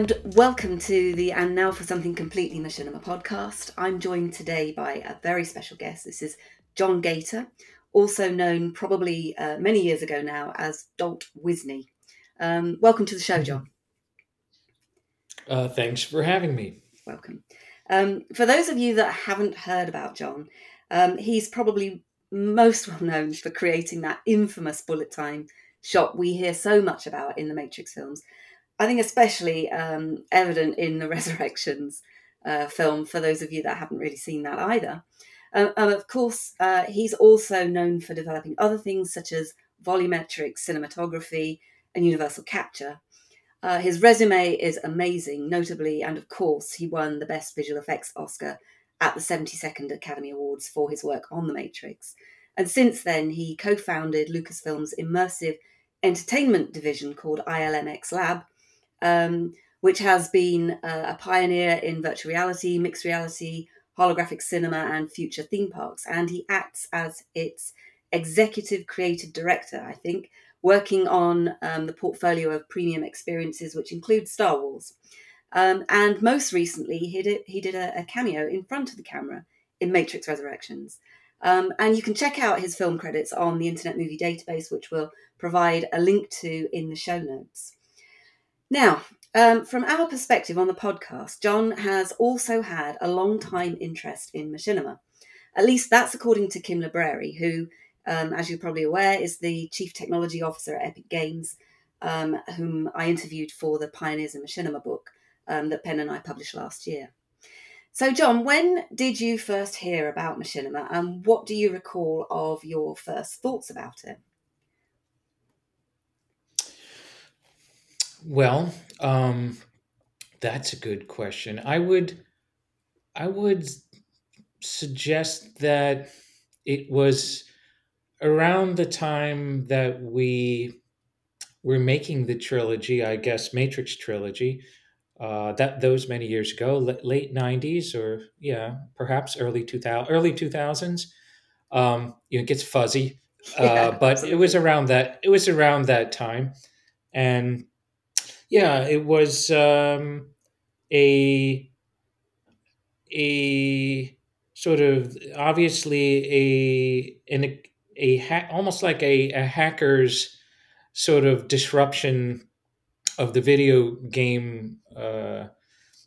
and welcome to the And Now for Something Completely Machinima podcast. I'm joined today by a very special guest. This is John Gaeta, also known probably uh, many years ago now as Dalt Wisney. Um, welcome to the show, John. Uh, thanks for having me. Welcome. Um, for those of you that haven't heard about John, um, he's probably most well known for creating that infamous bullet time shot we hear so much about in the Matrix films. I think especially um, evident in the Resurrections uh, film for those of you that haven't really seen that either. Uh, and of course, uh, he's also known for developing other things such as volumetric cinematography and universal capture. Uh, his resume is amazing, notably, and of course, he won the Best Visual Effects Oscar at the 72nd Academy Awards for his work on The Matrix. And since then, he co founded Lucasfilm's immersive entertainment division called ILMX Lab, um, which has been uh, a pioneer in virtual reality, mixed reality, holographic cinema, and future theme parks. And he acts as its executive creative director, I think, working on um, the portfolio of premium experiences, which includes Star Wars. Um, and most recently, he did, he did a, a, cameo in front of the camera in Matrix Resurrections. Um, and you can check out his film credits on the Internet Movie Database, which we'll provide a link to in the show notes. Now, um, from our perspective on the podcast, John has also had a long time interest in machinima. At least that's according to Kim Libreri, who, um, as you're probably aware, is the Chief Technology Officer at Epic Games, um, whom I interviewed for the Pioneers in Machinima book um, that Ben and I published last year. So, John, when did you first hear about machinima and what do you recall of your first thoughts about it? Well, um, that's a good question. I would, I would suggest that it was around the time that we were making the trilogy, I guess, Matrix trilogy. Uh, that those many years ago, late '90s or yeah, perhaps early 2000, early 2000s. Um, you know, it gets fuzzy, uh, yeah, but absolutely. it was around that. It was around that time, and yeah, it was um, a a sort of obviously a an a ha- almost like a, a hacker's sort of disruption of the video game. Uh,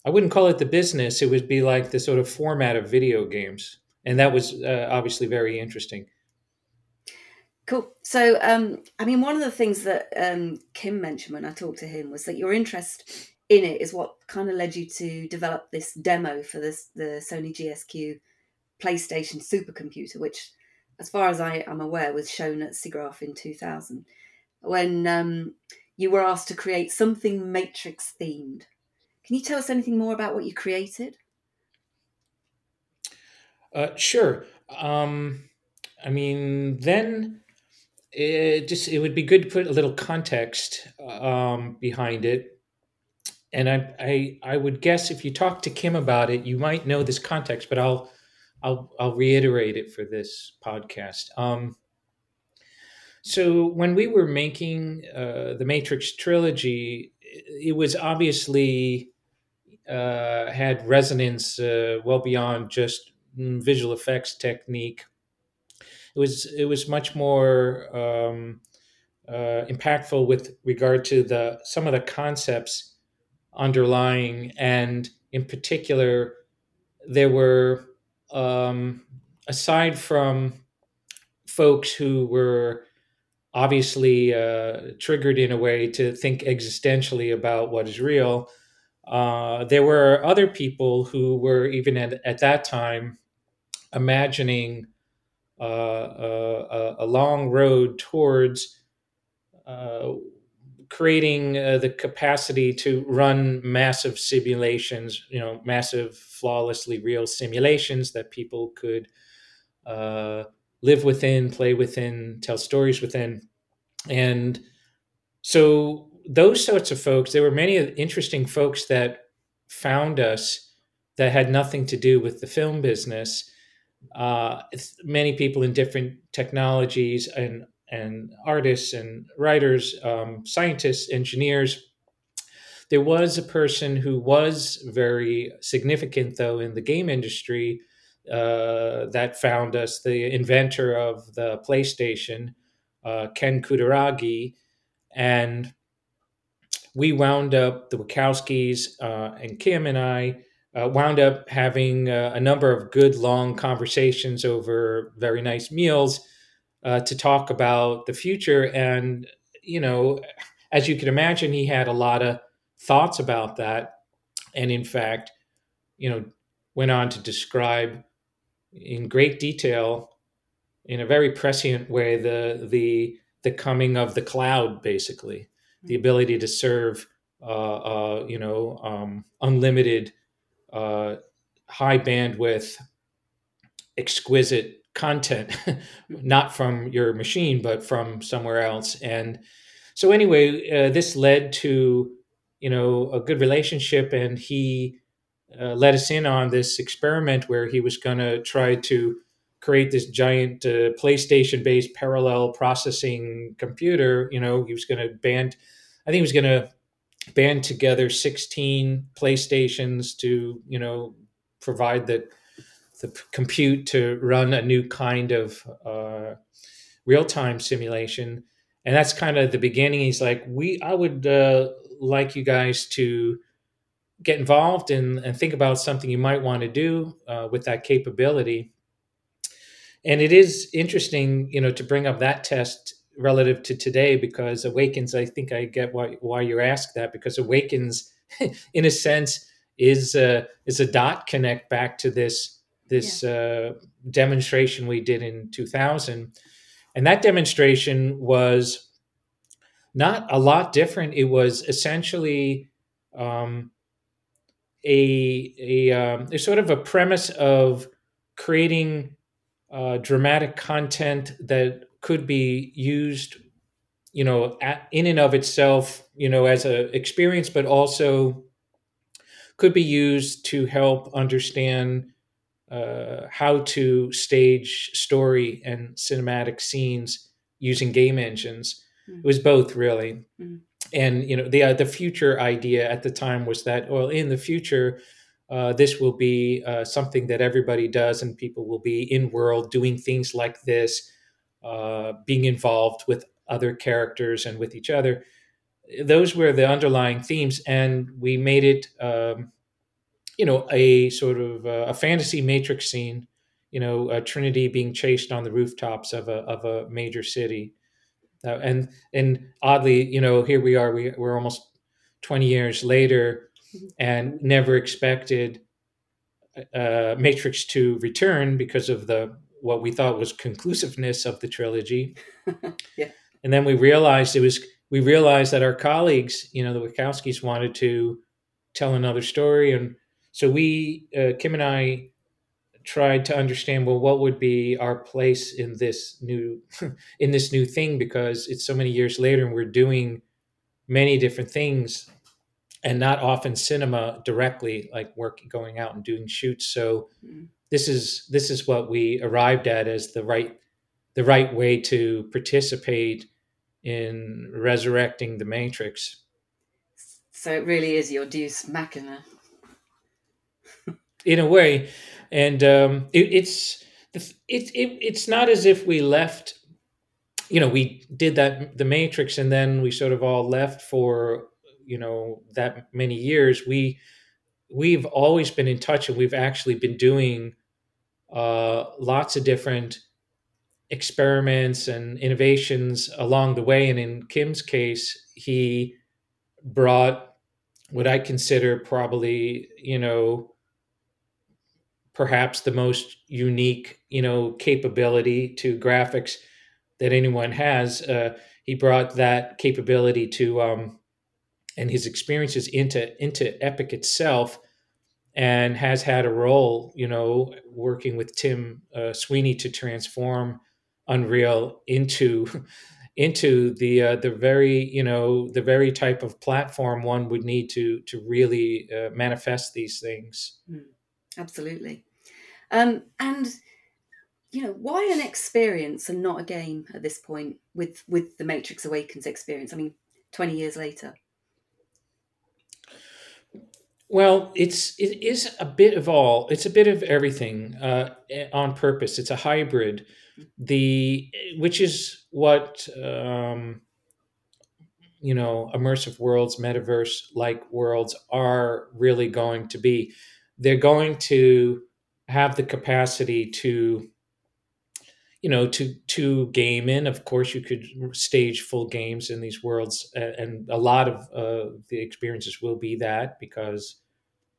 I wouldn't call it the business; it would be like the sort of format of video games, and that was uh, obviously very interesting. Cool. So, um, I mean, one of the things that um, Kim mentioned when I talked to him was that your interest in it is what kind of led you to develop this demo for this the Sony GScube PlayStation supercomputer, which, as far as I am aware, was shown at SIGGRAPH in 2000, when um, you were asked to create something Matrix themed. Can you tell us anything more about what you created? Uh, sure. Um, I mean, then it just it would be good to put a little context um, behind it. And I, I I would guess if you talk to Kim about it, you might know this context, but I'll I'll I'll reiterate it for this podcast. Um, so when we were making uh, the Matrix trilogy, it was obviously uh, had resonance uh, well beyond just visual effects technique it was it was much more um, uh, impactful with regard to the some of the concepts underlying, and in particular, there were um, aside from folks who were obviously uh, triggered in a way to think existentially about what is real. Uh, there were other people who were even at, at that time imagining a, a, long road towards uh, creating the capacity to run massive simulations, you know, massive, flawlessly real simulations that people could live within, play within, tell stories within. And so those sorts of folks, there were many interesting folks that found us that had nothing to do with the film business uh, many people in different technologies and and artists and writers, um, scientists, engineers. there was a person who was very significant, though, in the game industry uh, that found us, the inventor of the PlayStation, uh, Ken Kutaragi. And we wound up, the Wachowskis uh, and Kim and I, uh, wound up having uh, a number of good long conversations over very nice meals uh, to talk about the future. And, you know, as you can imagine, he had a lot of thoughts about that. And in fact, you know, went on to describe in great detail, in a very prescient way, the the the coming of the cloud, basically, the ability to serve, uh, uh, you know, um, unlimited, uh, high bandwidth, exquisite content, not from your machine, but from somewhere else. And so, anyway, uh, this led to, you know, a good relationship, and he uh, let us in on this experiment where he was going to try to create this giant uh, PlayStation based parallel processing computer. You know, he was going to band, I think he was going to band together 16 PlayStations to, you know, provide the the compute to run a new kind of uh, real time simulation. And that's kind of the beginning. He's like, we, I would uh, like you guys to get involved and, and think about something you might want to do uh, with that capability. And it is interesting, you know, to bring up that test relative to today because Awakens. I think I get why why you ask that because Awakens, in a sense, is a, is a dot connect back to this this yeah. uh, demonstration we did in 2000, and that demonstration was not a lot different. It was essentially um, a a um, there's sort of a premise of creating uh, dramatic content that could be used, you know, at, in and of itself, you know, as a experience, but also could be used to help understand uh, how to stage story and cinematic scenes using game engines. Mm-hmm. It was both, really. Mm-hmm and you know the uh, the future idea at the time was that well in the future uh, this will be uh, something that everybody does and people will be in world doing things like this uh, being involved with other characters and with each other those were the underlying themes and we made it um, you know a sort of uh, a fantasy matrix scene you know a trinity being chased on the rooftops of a, of a major city uh, and and oddly, you know, here we are. We, we're almost twenty years later, mm-hmm. and never expected uh, Matrix to return because of the what we thought was conclusiveness of the trilogy. yeah. And then we realized it was we realized that our colleagues, you know, the Wachowskis wanted to tell another story, and so we, uh, Kim and I, tried to understand well what would be our place in this new in this new thing because it's so many years later and we're doing many different things and not often cinema directly like work going out and doing shoots so mm-hmm. This is this is what we arrived at as the right the right way to participate in resurrecting the matrix. So it really is your deus machina. In a way. And um, it, it's it, it, it's not as if we left you know we did that the matrix and then we sort of all left for you know that many years. We we've always been in touch and we've actually been doing uh, lots of different experiments and innovations along the way and in kim's case he brought what i consider probably you know perhaps the most unique, you know, capability to graphics that anyone has. Uh, he brought that capability to um, and his experiences into into Epic itself, and has had a role, you know, working with Tim uh, Sweeney to transform Unreal into into the uh, the very you know the very type of platform one would need to to really uh, manifest these things. Mm absolutely. Um, and you know, why an experience and not a game at this point with with the Matrix Awakens experience? I mean, twenty years later. Well, it's it is a bit of all. It's a bit of everything uh, on purpose. It's a hybrid. The which is what um, you know immersive worlds, metaverse like worlds are really going to be. They're going to have the capacity to you know to to game in of course you could stage full games in these worlds and a lot of uh, the experiences will be that because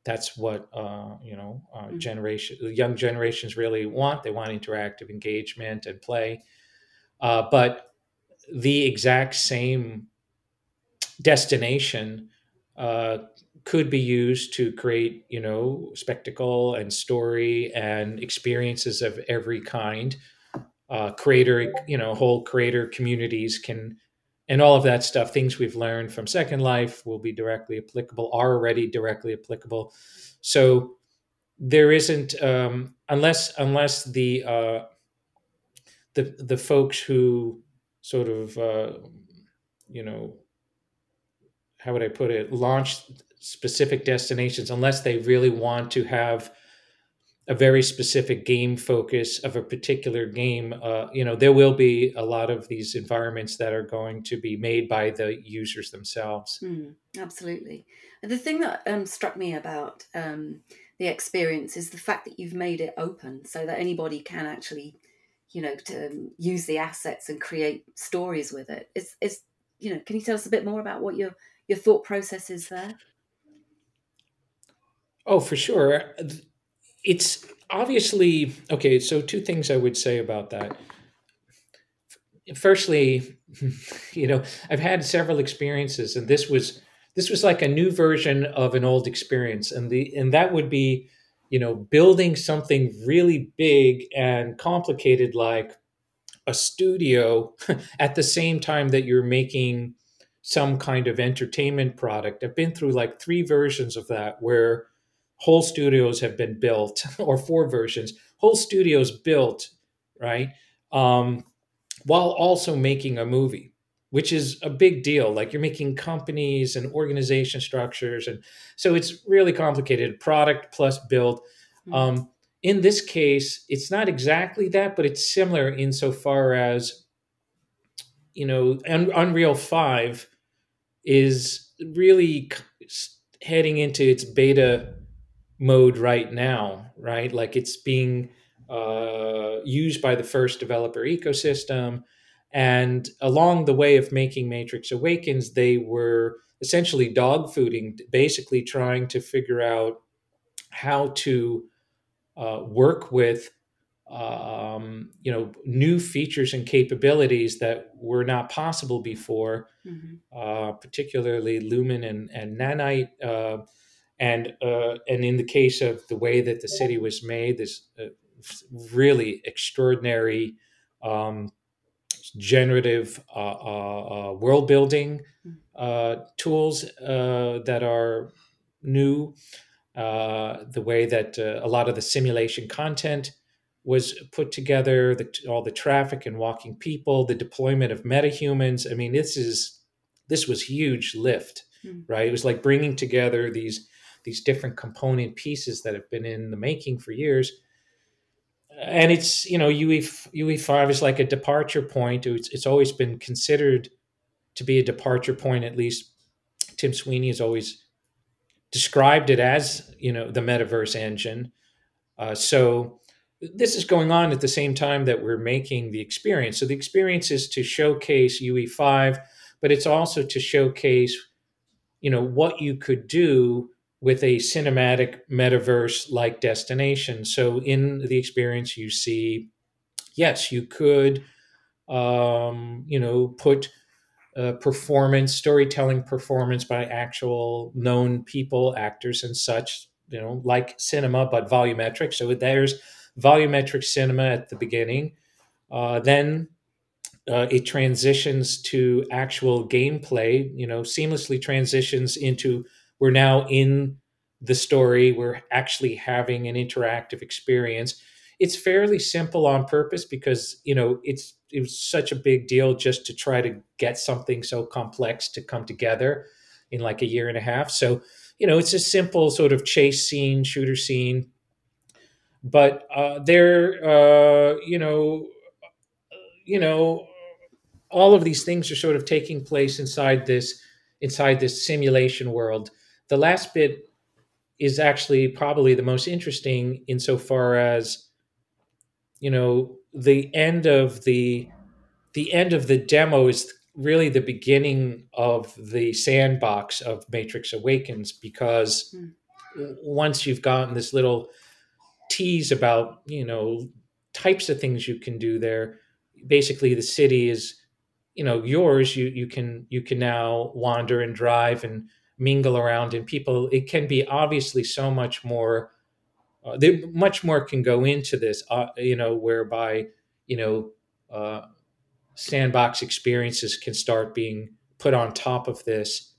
that's what uh, you know uh, Mm. generation young generations really want. They want interactive engagement and play. Uh, but the exact same destination uh, could be used to create you know spectacle and story and experiences of every kind. Uh, creator you know whole creator communities can and all of that stuff things we've learned from second life will be directly applicable are already directly applicable. So there isn't um, unless unless the uh, the the folks who sort of uh, you know how would I put it launch specific destinations unless they really want to have a very specific game focus of a particular game uh, you know there will be a lot of these environments that are going to be made by the users themselves Mm, absolutely. The thing that um, struck me about um, the experience is the fact that you've made it open so that anybody can actually, you know, to um, use the assets and create stories with it. Is is you know? Can you tell us a bit more about what your your thought process is there? oh for sure it's obviously okay so two things i would say about that. Firstly you know i've had several experiences and this was this was like a new version of an old experience and the and that would be you know building something really big and complicated like a studio at the same time that you're making some kind of entertainment product. I've been through like three versions of that where whole studios have been built or four versions whole studios built right um, while also making a movie, which is a big deal. Like you're making companies and organization structures, and so it's really complicated. Product plus build. Mm, Um, in this case, it's not exactly that, but it's similar insofar as you know, Un- Unreal Five is really heading into its beta mode right now, right? Like it's being uh, used by the first developer ecosystem. And along the way of making Matrix Awakens, they were essentially dogfooding, basically trying to figure out how to uh, work with um, you know new features and capabilities that were not possible before, mhm, uh, particularly Lumen and, and Nanite. And uh, and in the case of the way that the city was made, this uh, really extraordinary um, generative uh, uh, uh, world building mm, uh, tools uh, that are new. Uh, the way that uh, a lot of the simulation content was put together, the, all the traffic and walking people, the deployment of metahumans. I mean, this is this was huge lift, mm, right? It was like bringing together these these different component pieces that have been in the making for years and it's you know UE UE five is like a departure point. It's it's always been considered to be a departure point. At least Tim Sweeney has always described it as you know the metaverse engine. Uh, so this is going on at the same time that we're making the experience. So the experience is to showcase UE five, but it's also to showcase you know what you could do with a cinematic metaverse like destination. So in the experience, you see, yes, you could, um, you know, put performance, storytelling performance by actual known people, actors, and such, you know, like cinema, but volumetric. So there's volumetric cinema at the beginning. Uh, then uh, it transitions to actual gameplay, you know, seamlessly transitions into we're now in the story, we're actually having an interactive experience. It's fairly simple on purpose because, you know, it's it was such a big deal just to try to get something so complex to come together in like a year and a half. So you know, it's a simple sort of chase scene, shooter scene, but uh, they're, uh, you know, you know, all of these things are sort of taking place inside this inside this simulation world. The last bit is actually probably the most interesting insofar as you know the end of the the end of the demo is really the beginning of the sandbox of Matrix Awakens because mm. once you've gotten this little tease about you know types of things you can do there, basically the city is you know yours. You you can you can now wander and drive and mingle around and people. It can be obviously so much more. Uh, there much more can go into this, uh, you know, whereby you know uh, sandbox experiences can start being put on top of this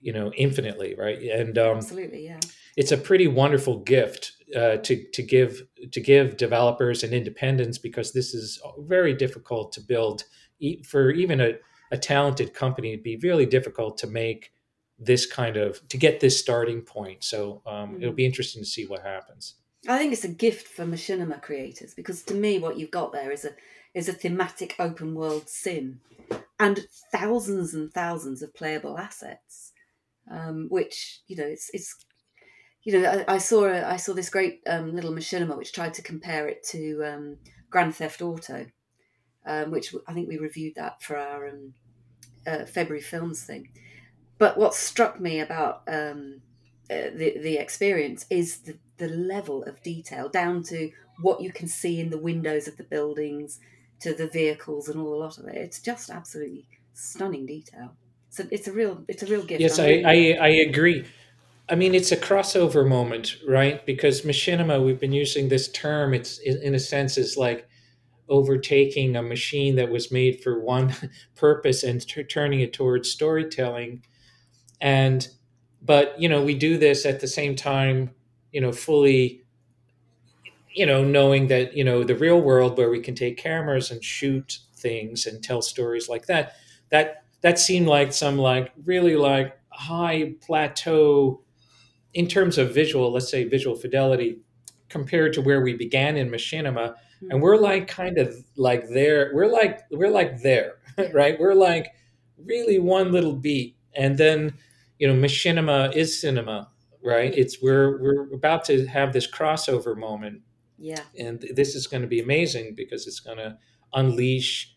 you know infinitely right and um, absolutely yeah it's a pretty wonderful gift uh, to to give to give developers and independents because this is very difficult to build for even a, a talented company it'd be really difficult to make this kind of to get this starting point so um, mm. it'll be interesting to see what happens i think it's a gift for machinima creators because to me what you've got there is a is a thematic open world sim and thousands and thousands of playable assets, um, which you know it's it's you know I, I saw a, I saw this great um, little machinima which tried to compare it to um, Grand Theft Auto, um, which I think we reviewed that for our um, uh, February films thing. But what struck me about um, uh, the the experience is the the level of detail down to what you can see in the windows of the buildings to the vehicles and all a lot of it. It's just absolutely stunning detail. So it's a real it's a real gift. Yes, I, I, I agree. I mean, it's a crossover moment, right? Because machinima, we've been using this term. It's in a sense is like overtaking a machine that was made for one purpose and t- turning it towards storytelling. And but you know, we do this at the same time, you know, fully you know, knowing that, you know, the real world where we can take cameras and shoot things and tell stories like that, that that seemed like some like really like high plateau in terms of visual, let's say visual fidelity, compared to where we began in machinima. And we're like kind of like there, we're like we're like there, right? We're like really one little beat. And then, you know, machinima is cinema, right? Mm-hmm. It's we're we're about to have this crossover moment yeah. And this is going to be amazing because it's going to unleash,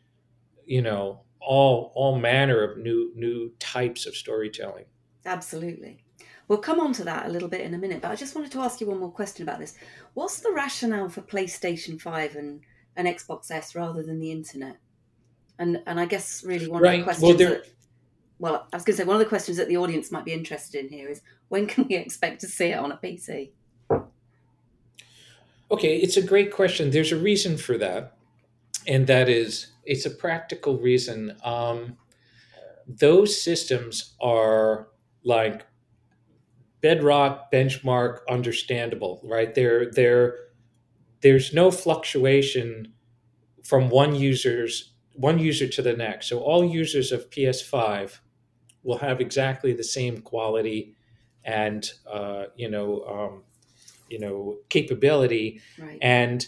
you know, all all manner of new new types of storytelling. Absolutely. We'll come on to that a little bit in a minute, but I just wanted to ask you one more question about this. What's the rationale for PlayStation 5 and an Xbox S rather than the internet? And and I guess really one right. of the questions well, that, well, I was going to say one of the questions that the audience might be interested in here is when can we expect to see it on a PC? Okay, it's a great question. There's a reason for that, and that is it's a practical reason. Um, those systems are like bedrock, benchmark, understandable, right? They're, they're, there's no fluctuation from one user's one user to the next. So all users of PS5 will have exactly the same quality and uh, you know um, you know capability. Right. and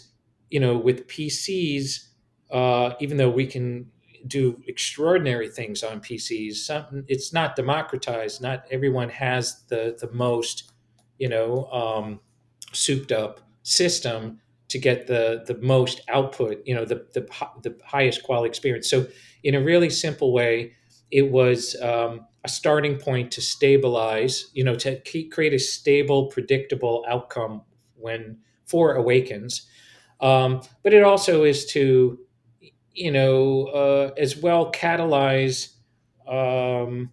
you know with pcs uh, even though we can do extraordinary things on pcs some, it's not democratized. Not everyone has the the most you know um, souped up system to get the the most output you know the the, the highest quality experience. So in a really simple way it was um, a starting point to stabilize, you know, to create a stable, predictable outcome when for awakens. Um, but it also is to, you know, uh, as well catalyze um,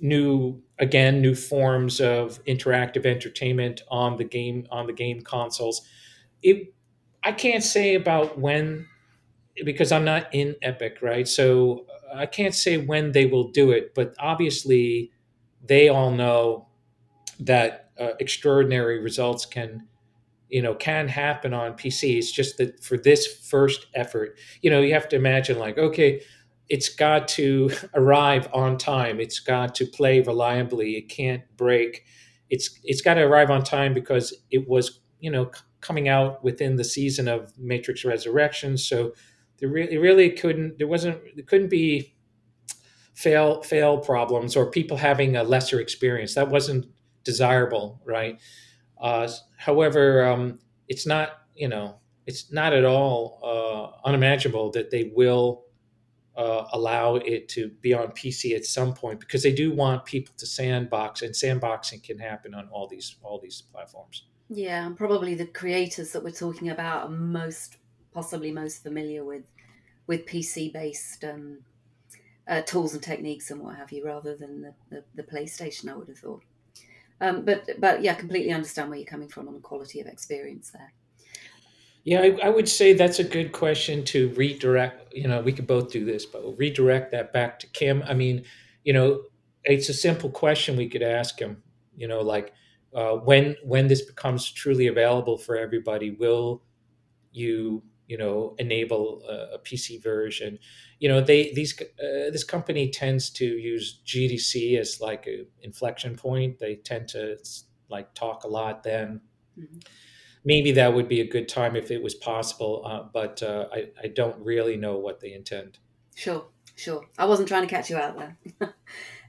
new again new forms of interactive entertainment on the game on the game consoles. It I can't say about when because I'm not in Epic, right? So I can't say when they will do it, but obviously they all know that uh, extraordinary results can you know can happen on PC. It's just that for this first effort, you know, you have to imagine like, okay, it's got to arrive on time. It's got to play reliably. It can't break. It's it's got to arrive on time because it was you know coming out within the season of Matrix Resurrection, So there really, really couldn't there wasn't there couldn't be fail fail problems or people having a lesser experience. That wasn't desirable, right? Uh, however, um, it's not you know it's not at all uh, unimaginable that they will uh, allow it to be on PC at some point because they do want people to sandbox, and sandboxing can happen on all these all these platforms. Yeah, and probably the creators that we're talking about are most possibly most familiar with with PC based um, uh, tools and techniques and what have you, rather than the, the, the PlayStation. I would have thought. Um, but but yeah, completely understand where you're coming from on the quality of experience there. Yeah, I, I, would say that's a good question to redirect. You know, we could both do this, but we'll redirect that back to Kim. I mean, you know, it's a simple question we could ask him. You know, like uh, when when this becomes truly available for everybody, will you you know enable a, a PC version? You know, they these uh, this company tends to use GDC as like an inflection point. They tend to like talk a lot then. Mm-hmm maybe that would be a good time if it was possible. Uh, but uh, I, I don't really know what they intend. Sure, sure. I wasn't trying to catch you out there.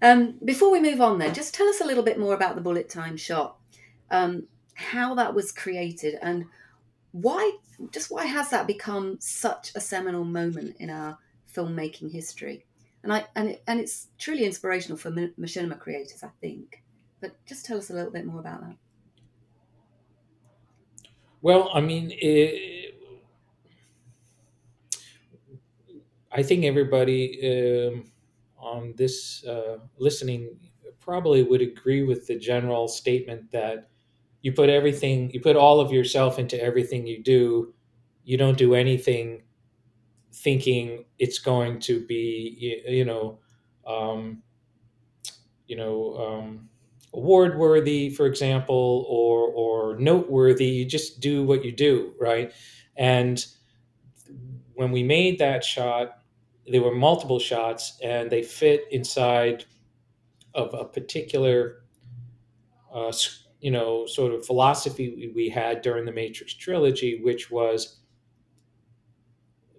um, before we move on, then, just tell us a little bit more about the bullet time shot, um, how that was created, and why. Just why has that become such a seminal moment in our filmmaking history? And I and it, and it's truly inspirational for machinima creators, I think. But just tell us a little bit more about that. Well, I mean, it, I think everybody um, on this uh, listening probably would agree with the general statement that you put everything, you put all of yourself into everything you do. You don't do anything thinking it's going to be, you know, um, you know, um, award worthy, for example, or or noteworthy. You just do what you do, right? And when we made that shot, there were multiple shots, and they fit inside of a particular, uh, you know, sort of philosophy we had during the Matrix trilogy, which was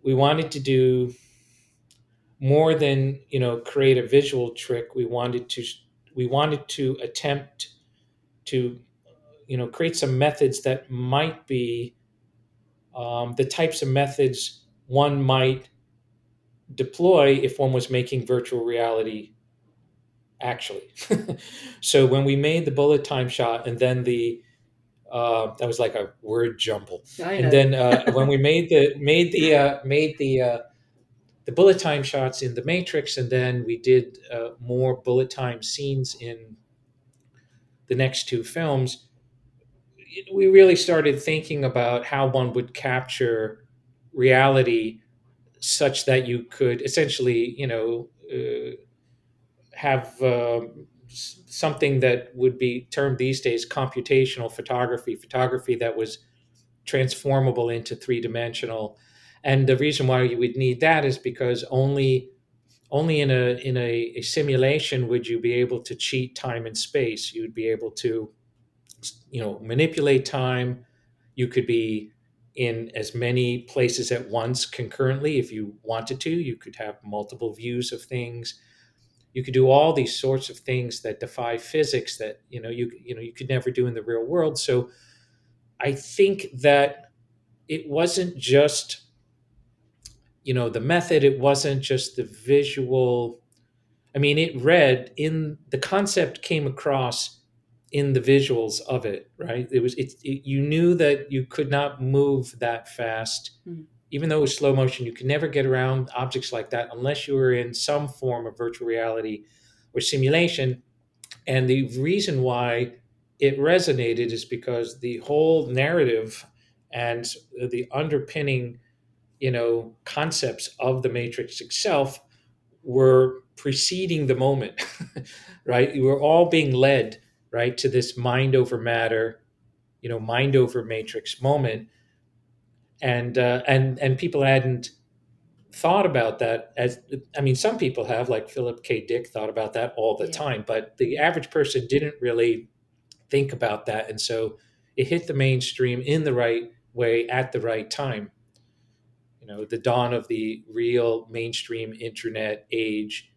we wanted to do more than you know create a visual trick. We wanted to we wanted to attempt to you know create some methods that might be um, the types of methods one might deploy if one was making virtual reality actually so when we made the bullet time shot and then the uh, that was like a word jumble and then uh, when we made the made the uh, made the uh, the bullet time shots in the Matrix, and then we did uh, more bullet time scenes in the next two films. We really started thinking about how one would capture reality such that you could essentially, you know, uh, have uh, something that would be termed these days computational photography, photography that was transformable into three dimensional and the reason why you would need that is because only only in a in a, a simulation would you be able to cheat time and space. You would be able to you know manipulate time. You could be in as many places at once concurrently if you wanted to. You could have multiple views of things you could do all these sorts of things that defy physics that you know you you know you could never do in the real world so i think that it wasn't just you know the method it wasn't just the visual i mean it read in the concept came across in the visuals of it right it was it, it you knew that you could not move that fast mm. Even though it was slow motion you could never get around objects like that unless you were in some form of virtual reality or simulation. And the reason why it resonated is because the whole narrative and the underpinning you know concepts of the matrix itself were preceding the moment right? We were all being led right to this mind over matter you know mind over matrix moment and uh, and and people hadn't thought about that as I mean, some people have, like Philip K. Dick, thought about that all the Yeah. time, but the average person didn't really think about that, and so it hit the mainstream in the right way at the right time. You know, the dawn of the real mainstream internet age.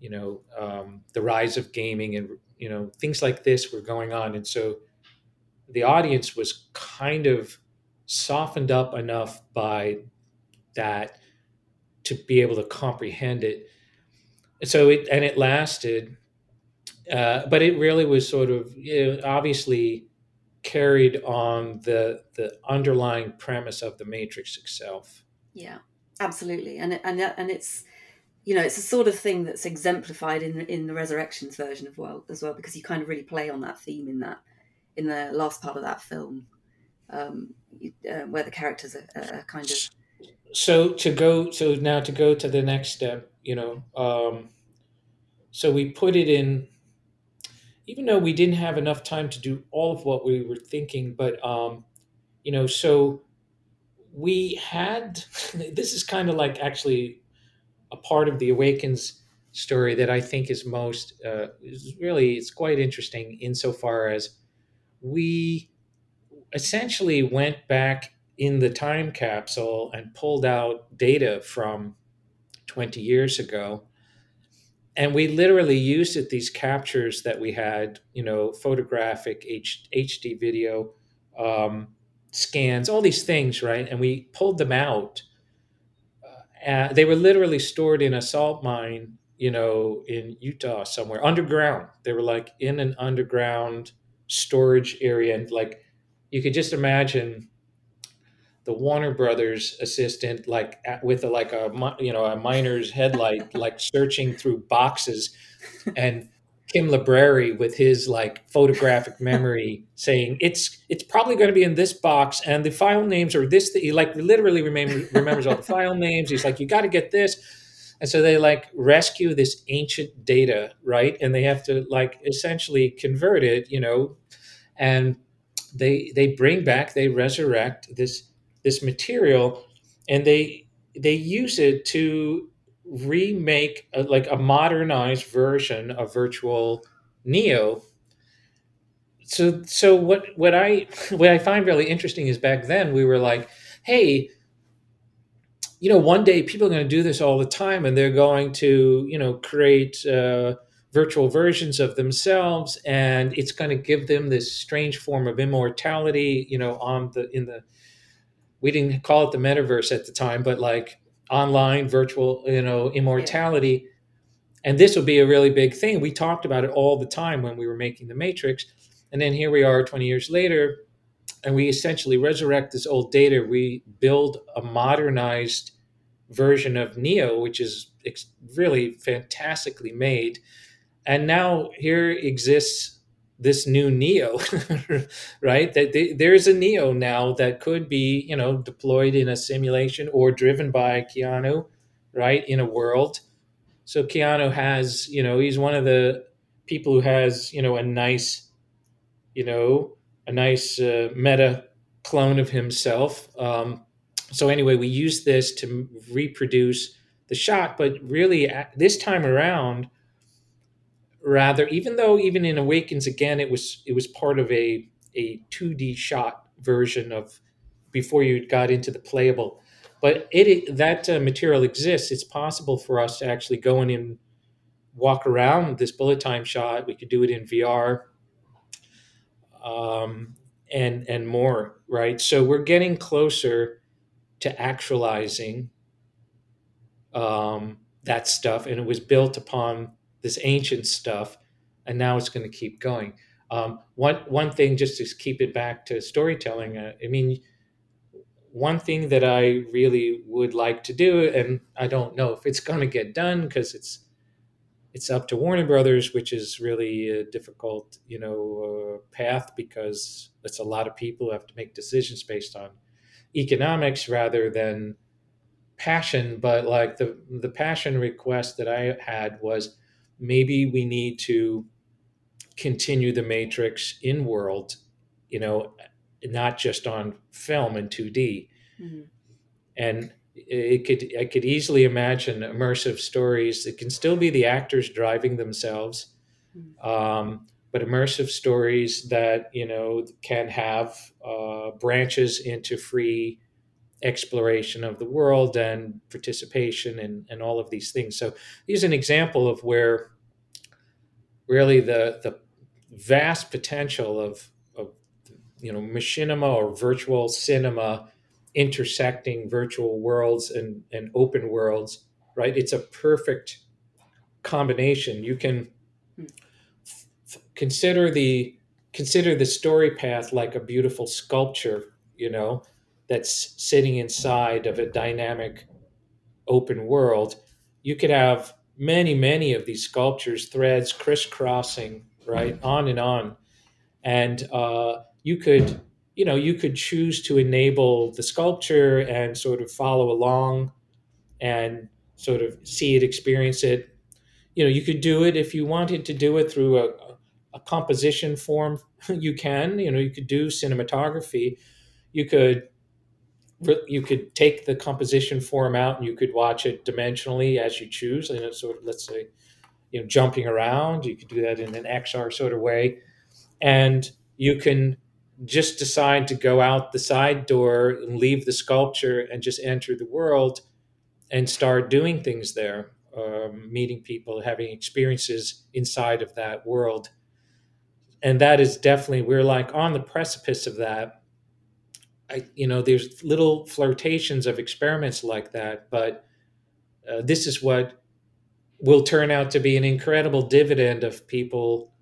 You know, um, the rise of gaming and you know things like this were going on, and so the audience was kind of softened up enough by that to be able to comprehend it. And so it and it lasted, uh, but it really was sort of you know, obviously carried on the the underlying premise of the Matrix itself. Yeah, absolutely, and it, and and it's you know it's the sort of thing that's exemplified in in the Resurrections version of well as well because you kind of really play on that theme in that in the last part of that film, um, uh, where the characters are, are kind of So to go, so now to go to the next step, you know, um, so we put it in, even though we didn't have enough time to do all of what we were thinking, but um, you know, so we had this is kind of like actually a part of the awakens story that i think is most uh, is really it's quite interesting insofar as we essentially went back in the time capsule and pulled out data from 20 years ago. And we literally used it these captures that we had you know photographic H, hd video um, scans all these things right? And we pulled them out. Uh, they were literally stored in a salt mine you know in utah somewhere underground. They were like in an underground storage area and like you could just imagine the warner brothers assistant like with a, like a you know a miner's headlight like searching through boxes and kim Libreri with his like photographic memory saying it's it's probably going to be in this box and the file names are this That he like literally remember, remembers all the file names. He's like you got to get this. And so they like rescue this ancient data right? And they have to like essentially convert it you know? And they they bring back they resurrect this this material and they they use it to remake a, like a modernized version of virtual neo. So so what what i what i find really interesting is back then we were like hey you know one day people are going to do this all the time and they're going to you know create uh, virtual versions of themselves and it's going to give them this strange form of immortality you know on the in the we didn't call it the metaverse at the time but like online virtual you know immortality. And this will be a really big thing. We talked about it all the time when we were making the matrix. And then here we are 20 years later and we essentially resurrect this old data. We build a modernized version of neo which is really fantastically made and now here exists this new neo right? That they, there's a neo now that could be you know deployed in a simulation or driven by keanu right in a world. So keanu has you know he's one of the people who has you know a nice you know a nice uh, meta clone of himself. Um, so anyway we use this to reproduce the shot but really this time around rather even though even in awakens again it was it was part of a a 2d shot version of before you got into the playable. But it that uh, material exists. It's possible for us to actually go in and walk around this bullet time shot. We could do it in vr um, and and more right? So we're getting closer to actualizing um, that stuff. And it was built upon this ancient stuff and now it's going to keep going. Um, one one thing just to keep it back to storytelling uh, i mean one thing that i really would like to do and i don't know if it's going to get done because it's it's up to warner brothers which is really a difficult you know uh, path because it's a lot of people who have to make decisions based on economics rather than passion. But like the the passion request that i had was maybe we need to continue the matrix in world you know not just on film and 2d Mhm. and it could I could easily imagine immersive stories. It can still be the actors driving themselves, Mm. um, but immersive stories that you know can have uh, branches into free exploration of the world and participation and, and all of these things. So here's an example of where really the the vast potential of, of you know machinima or virtual cinema intersecting virtual worlds and, and open worlds, right? It's a perfect combination. You can hmm. f- consider the consider the story path like a beautiful sculpture, you know, that's sitting inside of a dynamic open world. You could have many, many of these sculptures, threads crisscrossing, right, on and on, and uh, you could you know you could choose to enable the sculpture and sort of follow along and sort of see it experience it you know you could do it if you wanted to do it through a, a composition form you can you know you could do cinematography you could you could take the composition form out and you could watch it dimensionally as you choose and it's sort of let's say you know jumping around you could do that in an xr sort of way and you can just decide to go out the side door and leave the sculpture and just enter the world and start doing things there, um, meeting people, having experiences inside of that world. And that is definitely, we're like on the precipice of that. I, you know, there's little flirtations of experiments like that, but uh, this is what will turn out to be an incredible dividend of people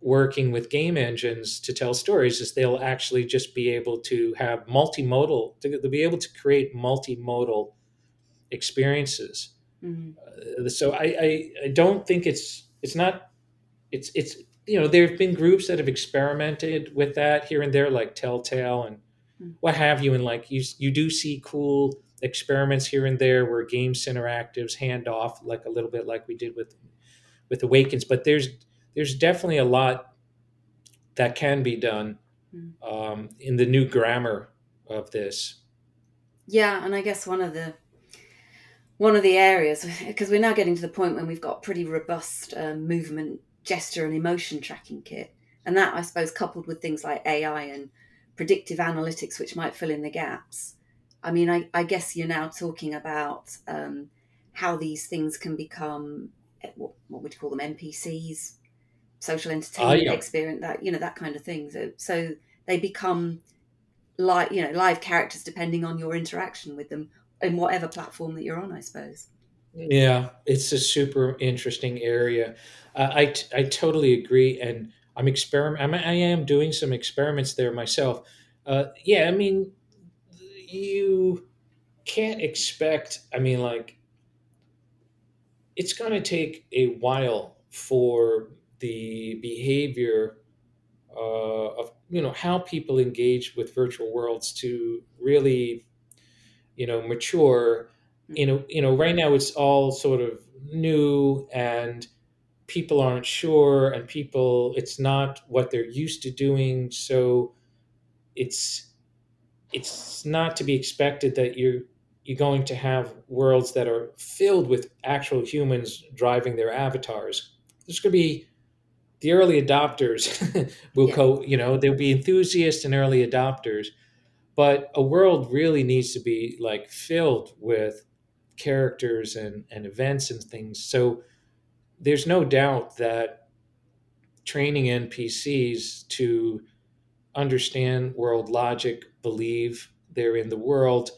working with game engines to tell stories is they'll actually just be able to have multimodal they'll be able to create multimodal experiences Mm. uh, so I, I i don't think it's it's not it's it's you know there have been groups that have experimented with that here and there like telltale and. What have you and like you you do see cool experiments here and there where games interactives hand off like a little bit like we did with with awakens but there's there's definitely a lot that can be done Mm. um, in the new grammar of this. Yeah, and I guess one of the one of the areas because we're now getting to the point when we've got pretty robust um, movement, gesture, and emotion tracking kit, and that I suppose coupled with things like AI and predictive analytics, which might fill in the gaps. I mean, I, I guess you're now talking about um, how these things can become eh, what, what would you call them NPCs, social entertainment yeah. experience, that you know that kind of thing. So, so they become like you know, live characters depending on your interaction with them in whatever platform that you're on, I suppose. Yeah, it's a super interesting area. Uh, I t- I totally agree, and I'm experiment. I'm, I am doing some experiments there myself. Uh, yeah, I mean, you can't expect. I mean, like, it's going to take a while for the behavior uh, of you know how people engage with virtual worlds to really you know mature you know you know right now it's all sort of new and people aren't sure and people it's not what they're used to doing. So it's it's not to be expected that you're you're going to have worlds that are filled with actual humans driving their avatars. There's going to be the early adopters will Yeah. go you know there'll be enthusiasts and early adopters but a world really needs to be like filled with characters and, and events and things. So there's no doubt that training npcs to understand world logic believe they're in the world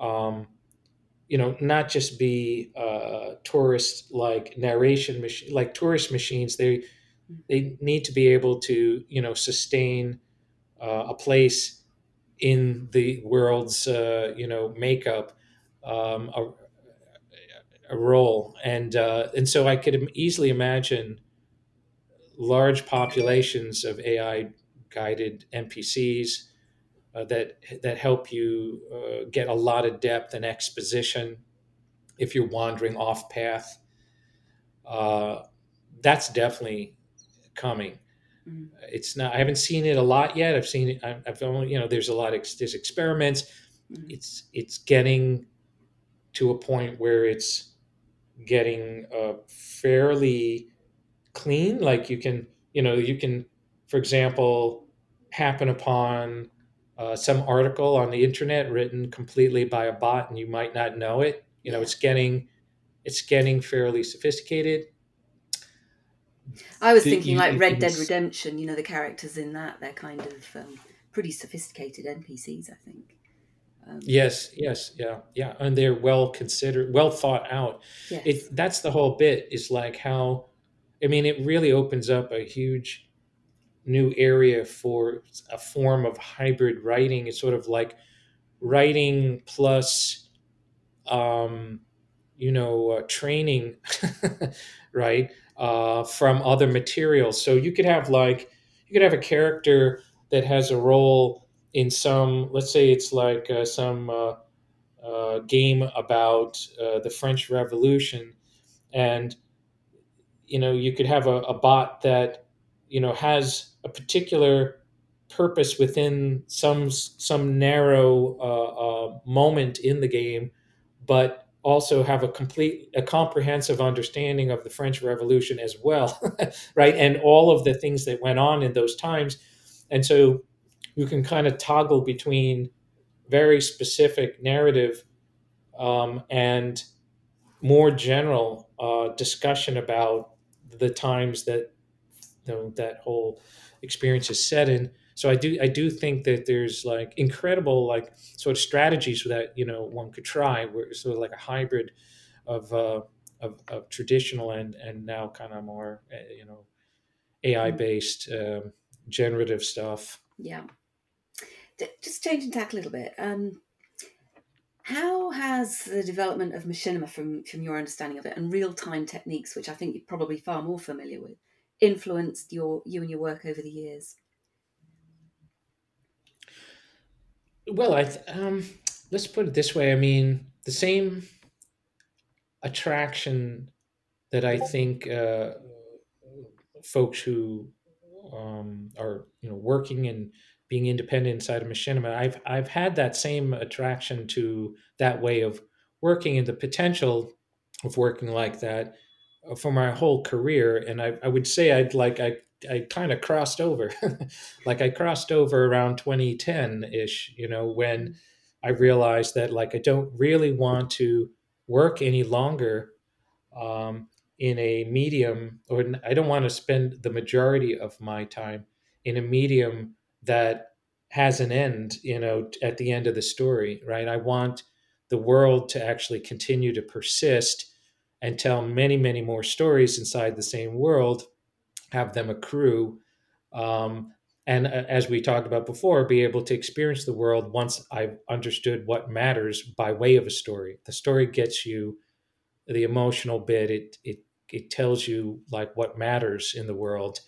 um, you know not just be uh, tourist like narration like tourist machines they they need to be able to you know sustain uh, a place in the world's uh, you know makeup um, a, role and uh, and so I could easily imagine large populations of AI guided NPCs uh, that that help you uh, get a lot of depth and exposition if you're wandering off path. Uh, that's definitely coming. Mhm. It's not. I haven't seen it a lot yet. I've seen it. I've only you know there's a lot of there's experiments. Mhm. It's it's getting to a point where it's getting uh, fairly clean. Like you can, you know, you can, for example, happen upon uh, some article on the internet written completely by a bot, and you might not know it. You know, it's getting it's getting fairly sophisticated. I was thinking like Red Dead Redemption. You know, the characters in that they're kind of um, pretty sophisticated NPCs. I think. Um, yes, yes, yeah, yeah, and they're well considered, well thought out. Yes. It, that's the whole bit. Is like how, I mean, it really opens up a huge new area for a form of hybrid writing. It's sort of like writing plus, um, you know, uh, training, right, uh, from other materials. So you could have like you could have a character that has a role in some, let's say it's like uh, some uh, uh, game about uh, the French Revolution, and you know you could have a, a, bot that you know has a particular purpose within some some narrow uh, uh, moment in the game, but also have a complete a comprehensive understanding of the French Revolution as well, right? And all of the things that went on in those times, and so you can kind of toggle between very specific narrative um, and more general uh, discussion about the times that you know that whole experience is set in. So i do i do think that there's like incredible like sort of strategies that you know one could try. Where sort of like a hybrid of uh of, of traditional and and now kind of more eh, you know ai based um, generative stuff. Yeah just changing tack a little bit. Um, how has the development of machinima, from from your understanding of it, and real time techniques, which I think you're probably far more familiar with, influenced your you and your work over the years? Well, I um, let's put it this way. I mean, the same attraction that I think uh, folks who um, are you know working in being independent inside of machinima i've i've had that same attraction to that way of working and the potential of working like that uh, for my whole career. And i, I would say i'd like i i kind of crossed over like i crossed over around 2010ish you know when i realized that like i don't really want to work any longer um, in a medium or i don't want to spend the majority of my time in a medium that has an end, you know, at the end of the story, right? I want the world to actually continue to persist and tell many, many more stories inside the same world, have them accrue. Um, and uh, as we talked about before, be able to experience the world once I've understood what matters by way of a story. The story gets you the emotional bit. It it it tells you like what matters in the world.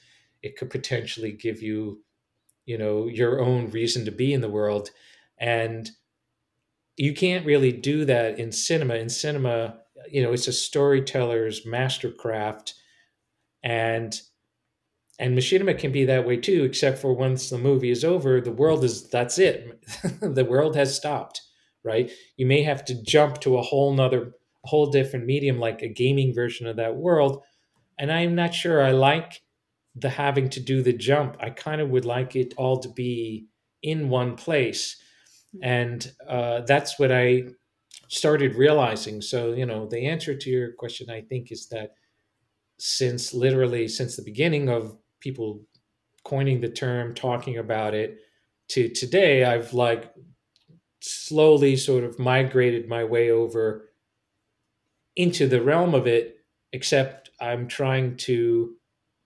It could potentially give you you know your own reason to be in the world. And you can't really do that in cinema. In cinema you know it's a storyteller's mastercraft. And and machinima can be that way too except for once the movie is over the world is that's it. The world has stopped right? You may have to jump to a whole nother whole different medium like a gaming version of that world. And i'm not sure i like the having to do the jump. I kind of would like it all to be in one place. And uh, that's what I started realizing. So, you know, the answer to your question, I think, is that since literally since the beginning of people coining the term, talking about it, to today, I've like slowly sort of migrated my way over into the realm of it, except I'm trying to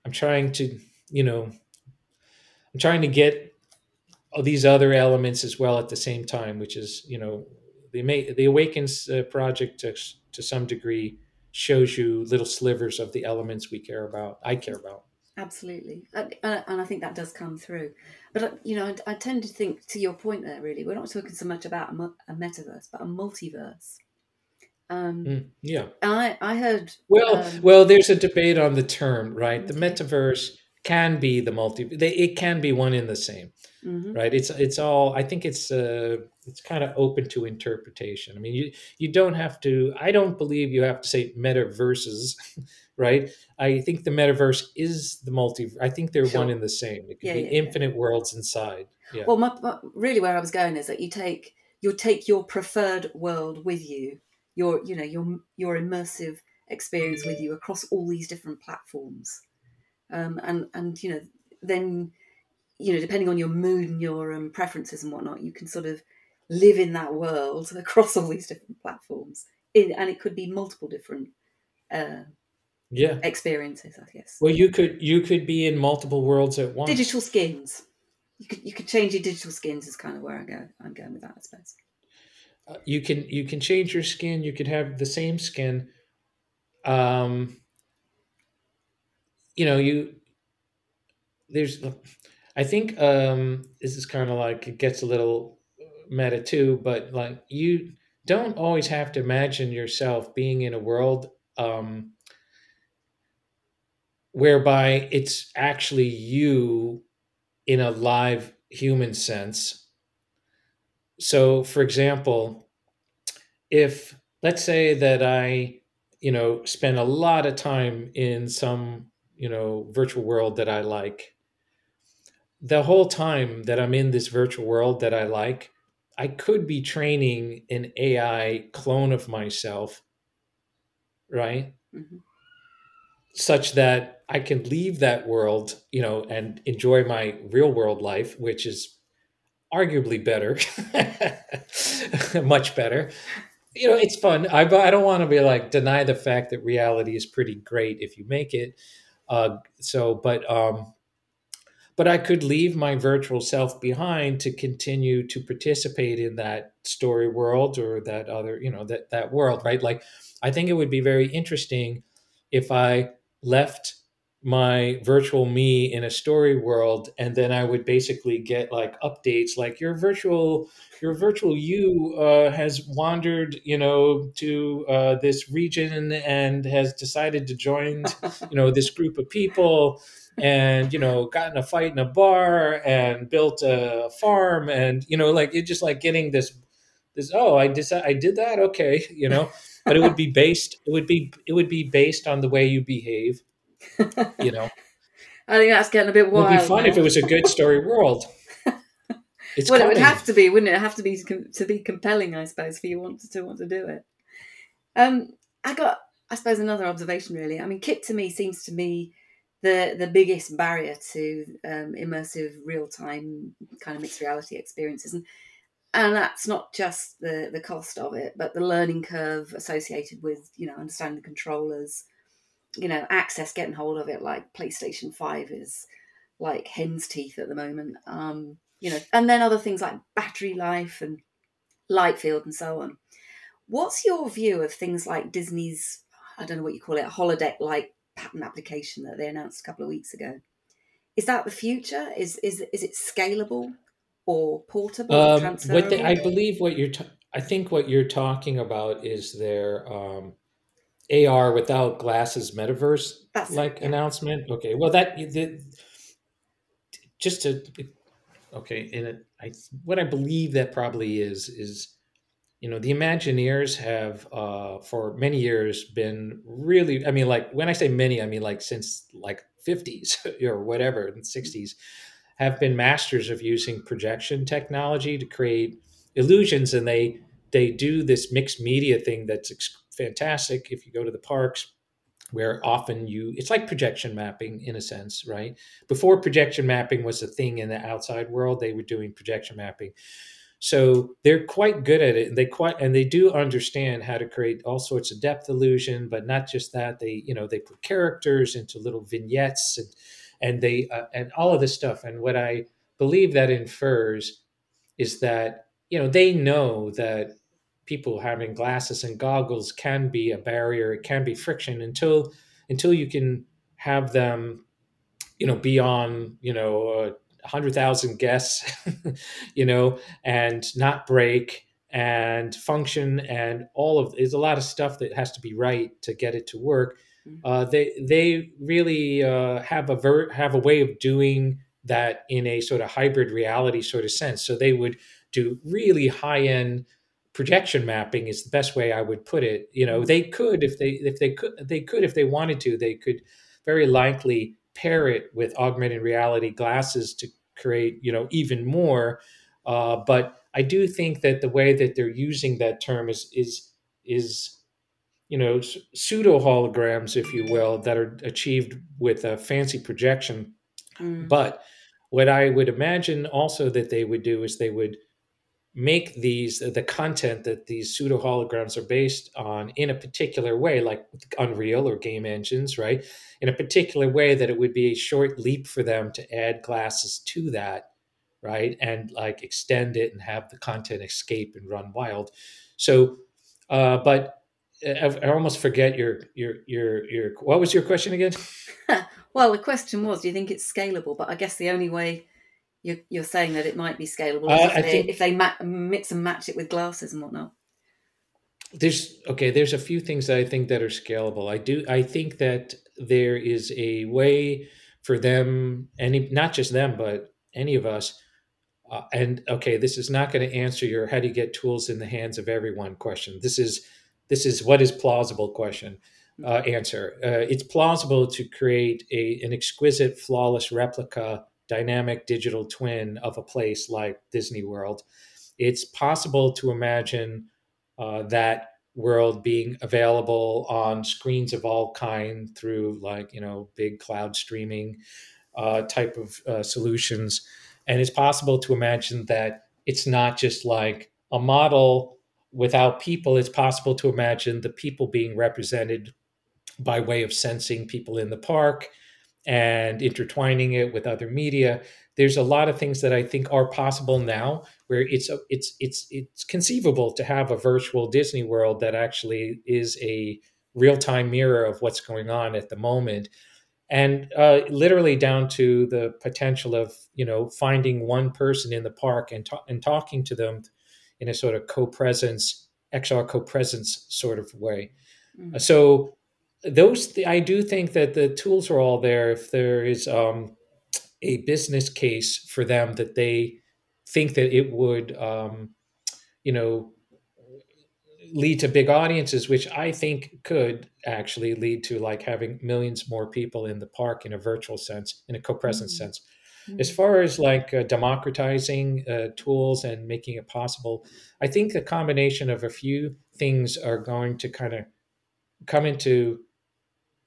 I'm trying to, you know, I'm trying to get all these other elements as well at the same time, which is, you know, the the Awakens uh, project to, to some degree shows you little slivers of the elements we care about. I care about. Absolutely, and, and I think that does come through. But uh, you know, I, I, tend to think to your point there. Really, we're not talking so much about a, a metaverse, but a multiverse. Um, mm, yeah, I I heard. Well, um, well, there's a debate on the term, right? The metaverse can be the multi they, it can be one in the same hmm right? It's it's all i think it's uh it's kind of open to interpretation. I mean you you don't have to i don't believe you have to say metaverses right? I think the metaverse is the multi i think they're one in the same. It could Yeah, be yeah, yeah. infinite worlds inside. Yeah. Well, my, my, really, where I was going is that you take you take your preferred world with you, your you know your your immersive experience with you across all these different platforms, um, and and you know then you know depending on your mood and your um, preferences and whatnot, you can sort of live in that world across all these different platforms, in, and it could be multiple different uh, yeah experiences, I guess. well you could you could be in multiple worlds at once Digital skins. You could you could change your digital skins is kind of where I go. I'm going with that, I suppose. You can you can change your skin. You could have the same skin. Um you know you there's i think um this is kind of like it gets a little meta too but like you don't always have to imagine yourself being in a world um whereby it's actually you in a live human sense so for example if let's say that i you know spend a lot of time in some you know virtual world that i like the whole time that i'm in this virtual world that i like i could be training an ai clone of myself right? Hmm such that i can leave that world you know and enjoy my real world life which is arguably better much better. You know it's fun. I, I don't want to be like deny the fact that reality is pretty great if you make it. Uh, so but um but i could leave my virtual self behind to continue to participate in that story world or that other you know that that world right? Like i think it would be very interesting if i left my virtual me in a story world and then i would basically get like updates like your virtual your virtual you uh, has wandered you know to uh, this region and has decided to join you know this group of people and you know got in a fight in a bar and built a farm and you know like it just like getting this this oh i decided i did that? Okay you know? But it would be based it would be it would be based on the way you behave you know I think that's getting a bit wild. it would be fun now. if it was a good story world it's well, it would have to be, wouldn't it? It have to be to be compelling, I suppose, for you want to, to want to do it. Um, I got, I suppose, another observation. Really, I mean, Kit to me seems to me the the biggest barrier to um, immersive real time kind of mixed reality experiences, and and that's not just the the cost of it, but the learning curve associated with you know understanding the controllers, you know, access, getting hold of it. Like PlayStation Five is like hen's teeth at the moment. Um, you know, and then other things like battery life and light field and so on. What's your view of things like Disney's, I don't know what you call it, holodeck like patent application that they announced a couple of weeks ago? Is that the future? Is is is it scalable or portable or Um, what transferable? they, I believe what you're, ta- I think what you're talking about is their um, AR without glasses metaverse like Yeah. announcement. Okay, well that the, just to okay, and it, I what I believe that probably is is you know the Imagineers have uh, for many years been really. I mean, like when I say many, I mean like since like 50s or whatever in 60s have been masters of using projection technology to create illusions and they they do this mixed media thing that's ex- fantastic if you go to the parks where often you it's like projection mapping in a sense right? Before projection mapping was a thing in the outside world they were doing projection mapping. So they're quite good at it and they quite and they do understand how to create all sorts of depth illusion but not just that they you know they put characters into little vignettes and and they uh, and all of this stuff. And what i believe that infers is that you know they know that people having glasses and goggles can be a barrier it can be friction until until you can have them you know be on you know uh, 100,000 guests you know and not break and function and all of there's a lot of stuff that has to be right to get it to work Mm. Uh, they they really uh, have a ver- have a way of doing that in a sort of hybrid reality sort of sense. So they would do really high end projection mapping is the best way I would put it. You know, they could if they if they could they could if they wanted to they could very likely pair it with augmented reality glasses to create you know even more. Uh, but I do think that the way that they're using that term is is is you know pseudo holograms, if you will, that are achieved with a fancy projection. Mm. But what I would imagine also that they would do is they would make these the content that these pseudo holograms are based on in a particular way like unreal or game engines right? In a particular way that it would be a short leap for them to add glasses to that right? And like extend it and have the content escape and run wild. So uh but I, I almost forget your your your your what was your question again? Well the question was do you think it's scalable? But i guess the only way you're, you're saying that it might be scalable Uh, if they, think- if they ma- mix and match it with glasses and whatnot. there's okay there's a few things that i think that are scalable. I do i think that there is a way for them any not just them but any of us uh, and okay this is not going to answer your how do you get tools in the hands of everyone question. This is this is what is plausible question uh, answer. Uh, it's plausible to create a an exquisite flawless replica dynamic digital twin of a place like disney world. It's possible to imagine uh, that world being available on screens of all kind through like you know big cloud streaming uh, type of uh, solutions. And it's possible to imagine that it's not just like a model without people. It's possible to imagine the people being represented by way of sensing people in the park and intertwining it with other media there's a lot of things that i think are possible now where it's a, it's it's it's conceivable to have a virtual Disney World that actually is a real time mirror of what's going on at the moment, and uh, literally down to the potential of you know finding one person in the park and ta- and talking to them in a sort of co-presence XR co-presence sort of way. Mm. So those I do think that the tools are all there if there is um, a business case for them that they think that it would um, you know lead to big audiences which i think could actually lead to like having millions more people in the park in a virtual sense in a co-presence Mm. sense Mm. as far as like uh, democratizing uh, tools and making it possible i think the combination of a few things are going to kind of come into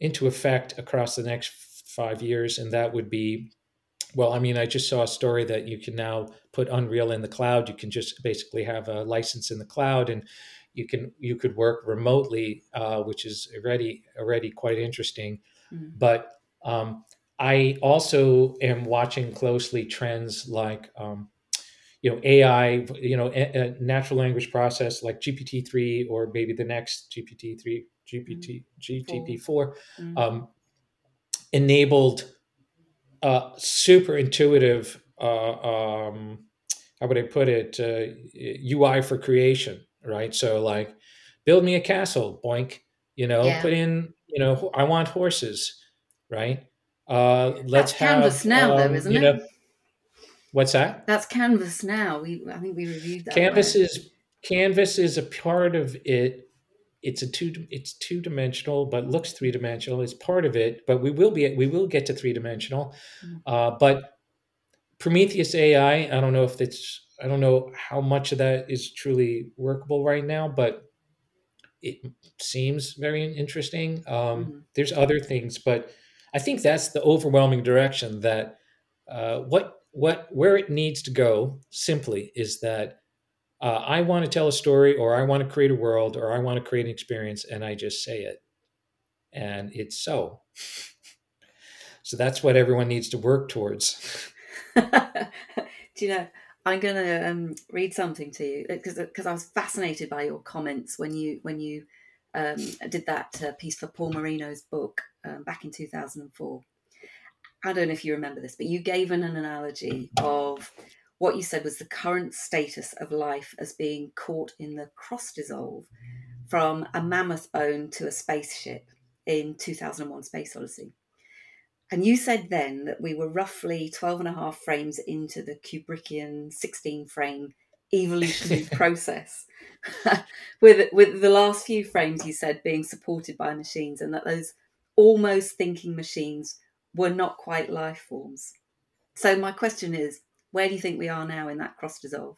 into effect across the next five years and that would be well i mean i just saw a story that you can now put unreal in the cloud you can just basically have a license in the cloud and you can you could work remotely uh, which is already already quite interesting Mm. but um, I also am watching closely trends like um, you know AI, you know, a, a natural language process like GPT three or maybe the next GPT three, GPT GTP four, Mm. um, enabled uh, super intuitive. Uh, um, how would I put it? Uh, UI for creation, right? So like, build me a castle, boink. You know, Yeah. put in. You know, I want horses, right? Uh, let's That's Canvas have, now, though, um, isn't you it? know- what's that? That's Canvas now. We I think we reviewed that. Canvas is Canvas is a part of it. It's a two it's two dimensional, but looks three dimensional. It's part of it, but we will be we will get to three dimensional. Mm. Uh, but Prometheus AI, I don't know if it's I don't know how much of that is truly workable right now, but it seems very interesting. Um, Mhm. There's other things, but I think that's the overwhelming direction that uh, what what where it needs to go simply is that uh, I want to tell a story, or I want to create a world, or I want to create an experience, and I just say it, and it's so. So that's what everyone needs to work towards. Do you know? I'm going to um, read something to you because because I was fascinated by your comments when you when you um, did that uh, piece for Paul Marino's book um, back in 2004. I don't know if you remember this, but you gave an analogy of what you said was the current status of life as being caught in the cross dissolve from a mammoth bone to a spaceship. in 2001 Space Odyssey. And you said then that we were roughly 12 and a half frames into the Kubrickian 16 frame evolutionary process, with, with the last few frames you said being supported by machines, and that those almost thinking machines were not quite life forms. So, my question is where do you think we are now in that cross dissolve?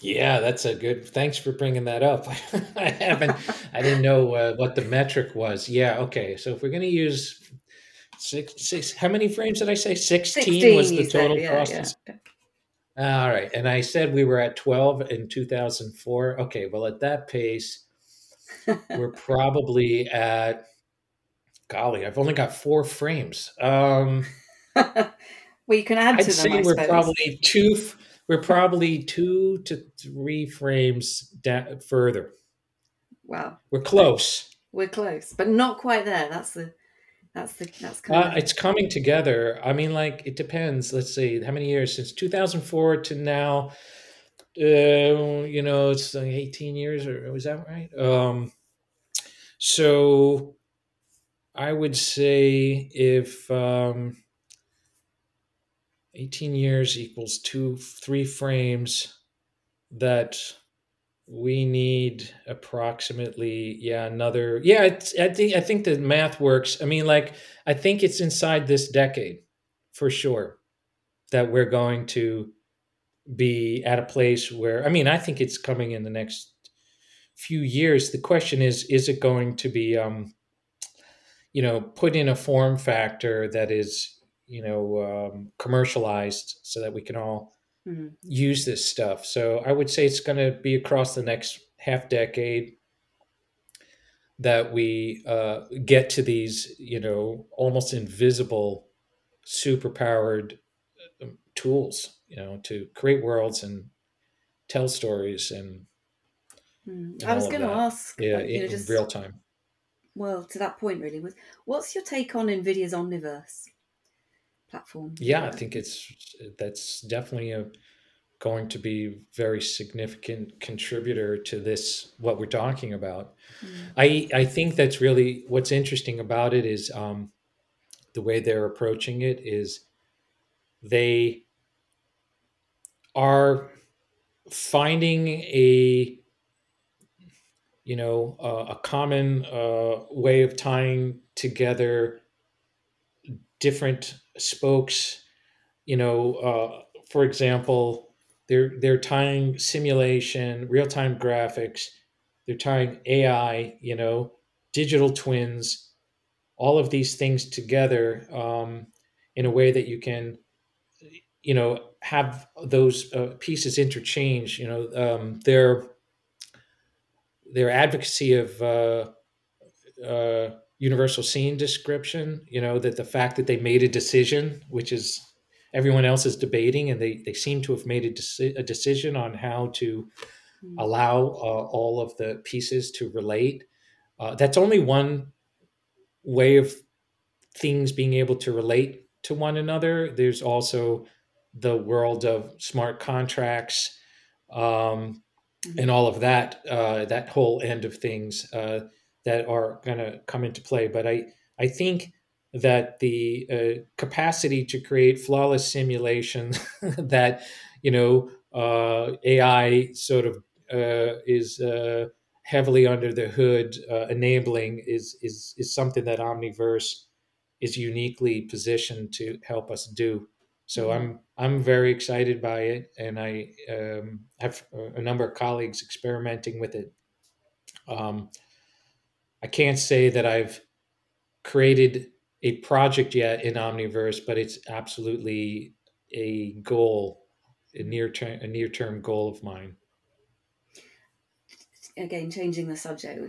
Yeah, that's a good. Thanks for bringing that up. I haven't. I didn't know uh, what the metric was. Yeah. Okay. So if we're going to use six, six, how many frames did I say? Sixteen, 16 was the total said, yeah, cost. Yeah. All right, and I said we were at twelve in two thousand four. Okay. Well, at that pace, we're probably at. Golly, I've only got four frames. Um, well, you can add I'd to them. Say we're suppose. probably two we're probably two to three frames da- further. Wow, we're close. We're close, but not quite there. That's the that's the that's coming. Uh, it's coming together. I mean, like it depends. Let's see, how many years since 2004 to now? Uh, you know, it's like 18 years, or was that right? Um, so I would say if um, 18 years equals two, three frames that we need approximately yeah another yeah i think i think the math works. I mean like i think it's inside this decade for sure that we're going to be at a place where i mean i think it's coming in the next few years. The question is is it going to be um you know put in a form factor that is you know um, commercialized so that we can all mm-hmm. use this stuff so i would say it's going to be across the next half decade that we uh, get to these you know almost invisible super powered um, tools you know to create worlds and tell stories and, mm. and i was going to ask yeah in, know, just, real time well to that point really was what's your take on nvidia's omniverse platform. Yeah, I think it's that's definitely a going to be very significant contributor to this what we're talking about. Mm. I I think that's really what's interesting about it is um, the way they're approaching it is they are finding a you know uh, a common uh, way of tying together different spokes you know uh, for example they're they're tying simulation real-time graphics they're tying ai you know digital twins all of these things together um, in a way that you can you know have those uh, pieces interchange you know um, their their advocacy of uh, uh, universal scene description you know that the fact that they made a decision which is everyone else is debating and they, they seem to have made a, deci- a decision on how to mm. allow uh, all of the pieces to relate uh, that's only one way of things being able to relate to one another there's also the world of smart contracts um, mm. and all of that uh, that whole end of things uh, that are going to come into play. But I, I think that the uh, capacity to create flawless simulation that, you know, uh, AI sort of uh, is uh, heavily under the hood uh, enabling is, is, is something that Omniverse is uniquely positioned to help us do. So mm-hmm. I'm I'm very excited by it, and I um, have a number of colleagues experimenting with it. Um, I can't say that I've created a project yet in Omniverse, but it's absolutely a goal, a near term, a near term goal of mine. Again, changing the subject,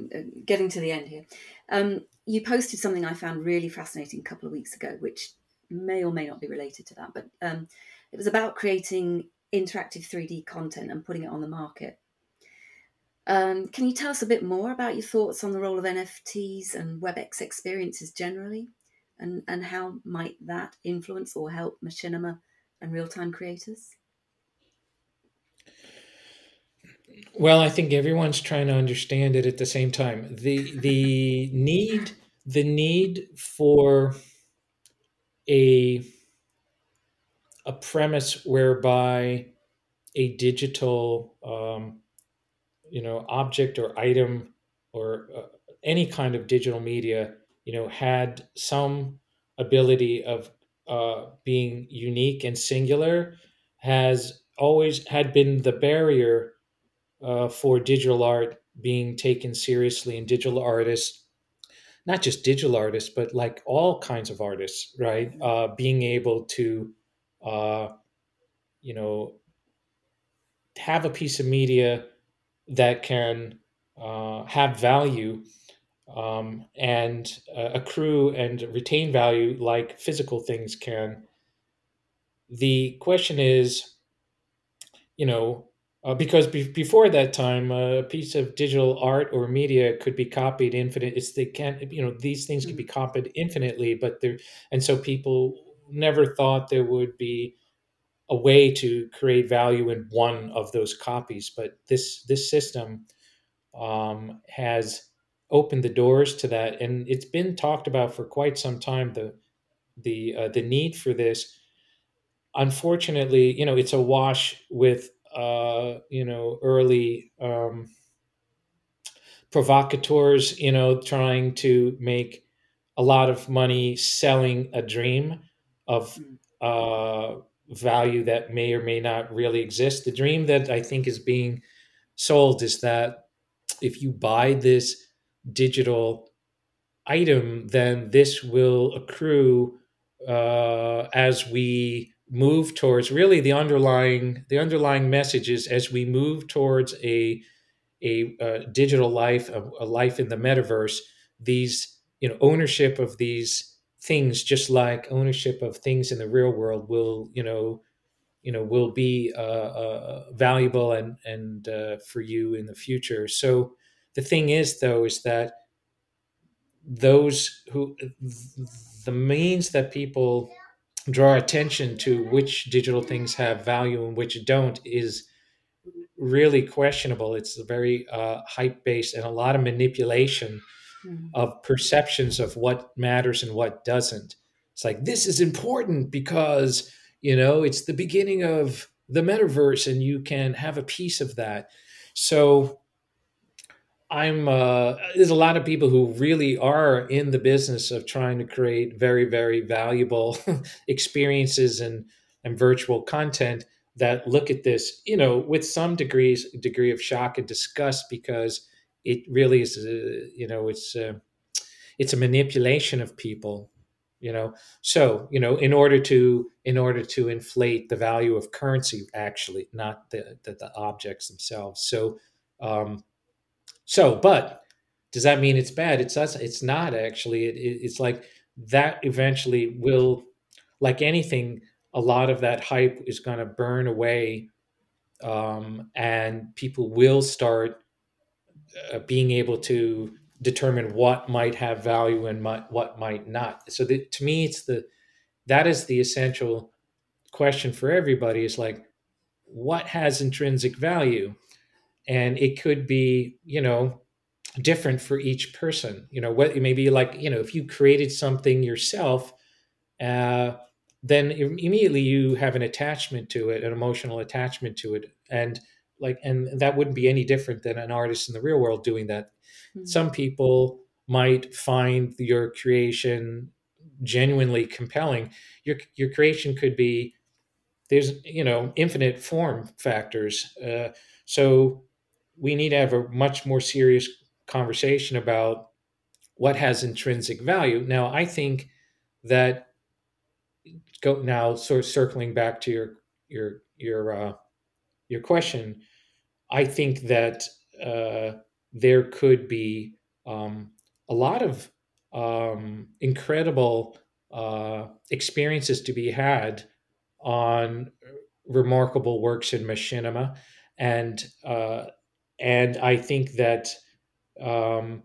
getting to the end here. Um, you posted something I found really fascinating a couple of weeks ago, which may or may not be related to that, but um, it was about creating interactive 3D content and putting it on the market. Um, can you tell us a bit more about your thoughts on the role of NFTs and WebEx experiences generally, and, and how might that influence or help machinima and real time creators? Well, I think everyone's trying to understand it at the same time. The the need the need for a a premise whereby a digital um, you know object or item or uh, any kind of digital media you know had some ability of uh, being unique and singular has always had been the barrier uh, for digital art being taken seriously and digital artists not just digital artists but like all kinds of artists right? Uh, being able to uh, you know have a piece of media that can uh, have value um, and uh, accrue and retain value like physical things can. The question is, you know, uh, because be- before that time, a piece of digital art or media could be copied infinite. It's they can't, you know, these things can be Mm, copied infinitely, but there, and so people never thought there would be a way to create value in one of those copies. But this this system um, has opened the doors to that, and it's been talked about for quite some time. The the uh, the need for this, unfortunately, you know, it's a wash with uh, you know early um, provocateurs, you know, trying to make a lot of money selling a dream of mm, uh, value that may or may not really exist. The dream that I think is being sold is that if you buy this digital item, then this will accrue uh, as we move towards really the underlying the underlying message is as we move towards a a, uh digital life a, a life in the metaverse these you know ownership of these things just like ownership of things in the real world will you know you know will be uh, uh, valuable and and uh, for you in the future. So the thing is though is that those who the means that people draw attention to which digital things have value and which don't is really questionable. It's very uh, hype based and a lot of manipulation mm, of perceptions of what matters and what doesn't. It's like this is important because you know it's the beginning of the metaverse and you can have a piece of that. So I'm uh, there's a lot of people who really are in the business of trying to create very very valuable experiences and and virtual content that look at this you know with some degrees degree of shock and disgust because it really is uh, you know it's uh, it's a manipulation of people you know so you know in order to in order to inflate the value of currency actually not the the, the objects themselves so um so, but does that mean it's bad? It's us. It's not actually. It, it, it's like that eventually will, like anything, a lot of that hype is going to burn away, um, and people will start uh, being able to determine what might have value and might, what might not. So, the, to me, it's the that is the essential question for everybody. Is like, what has intrinsic value? And it could be, you know, different for each person. You know, what maybe like you know, if you created something yourself, uh, then immediately you have an attachment to it, an emotional attachment to it, and like, and that wouldn't be any different than an artist in the real world doing that. mm, Some people might find your creation genuinely compelling. Your your creation could be there's you know infinite form factors. Uh, so we need to have a much more serious conversation about what has intrinsic value. Now, I think that go now sort of circling back to your your your uh, your question. I think that uh, there could be um, a lot of um, incredible uh, experiences to be had on remarkable works in machinima, and uh, and I think that um,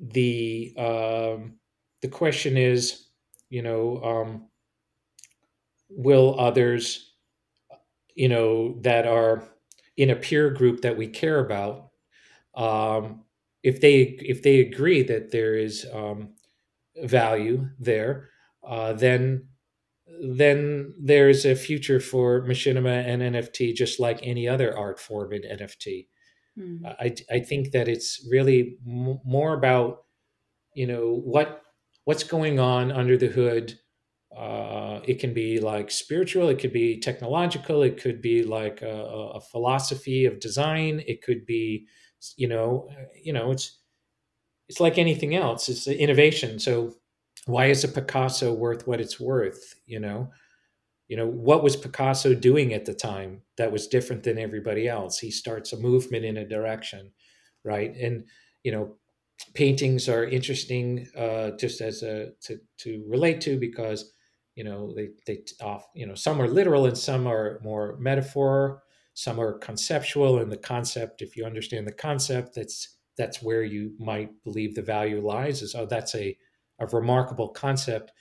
the um, the question is, you know, um, will others, you know, that are in a peer group that we care about, um, if they if they agree that there is um, value there, uh, then then there's a future for machinima and NFT, just like any other art form in NFT. Mm. I, I think that it's really m- more about you know what what's going on under the hood. Uh, it can be like spiritual, it could be technological, it could be like a, a philosophy of design, it could be you know you know it's it's like anything else. It's innovation. So why is a Picasso worth what it's worth? You know, you know what was Picasso doing at the time that was different than everybody else? He starts a movement in a direction, right? And you know, paintings are interesting uh, just as a to to relate to because you know they they off you know some are literal and some are more metaphor some are conceptual and the concept if you understand the concept that's that's where you might believe the value lies is oh that's a a remarkable concept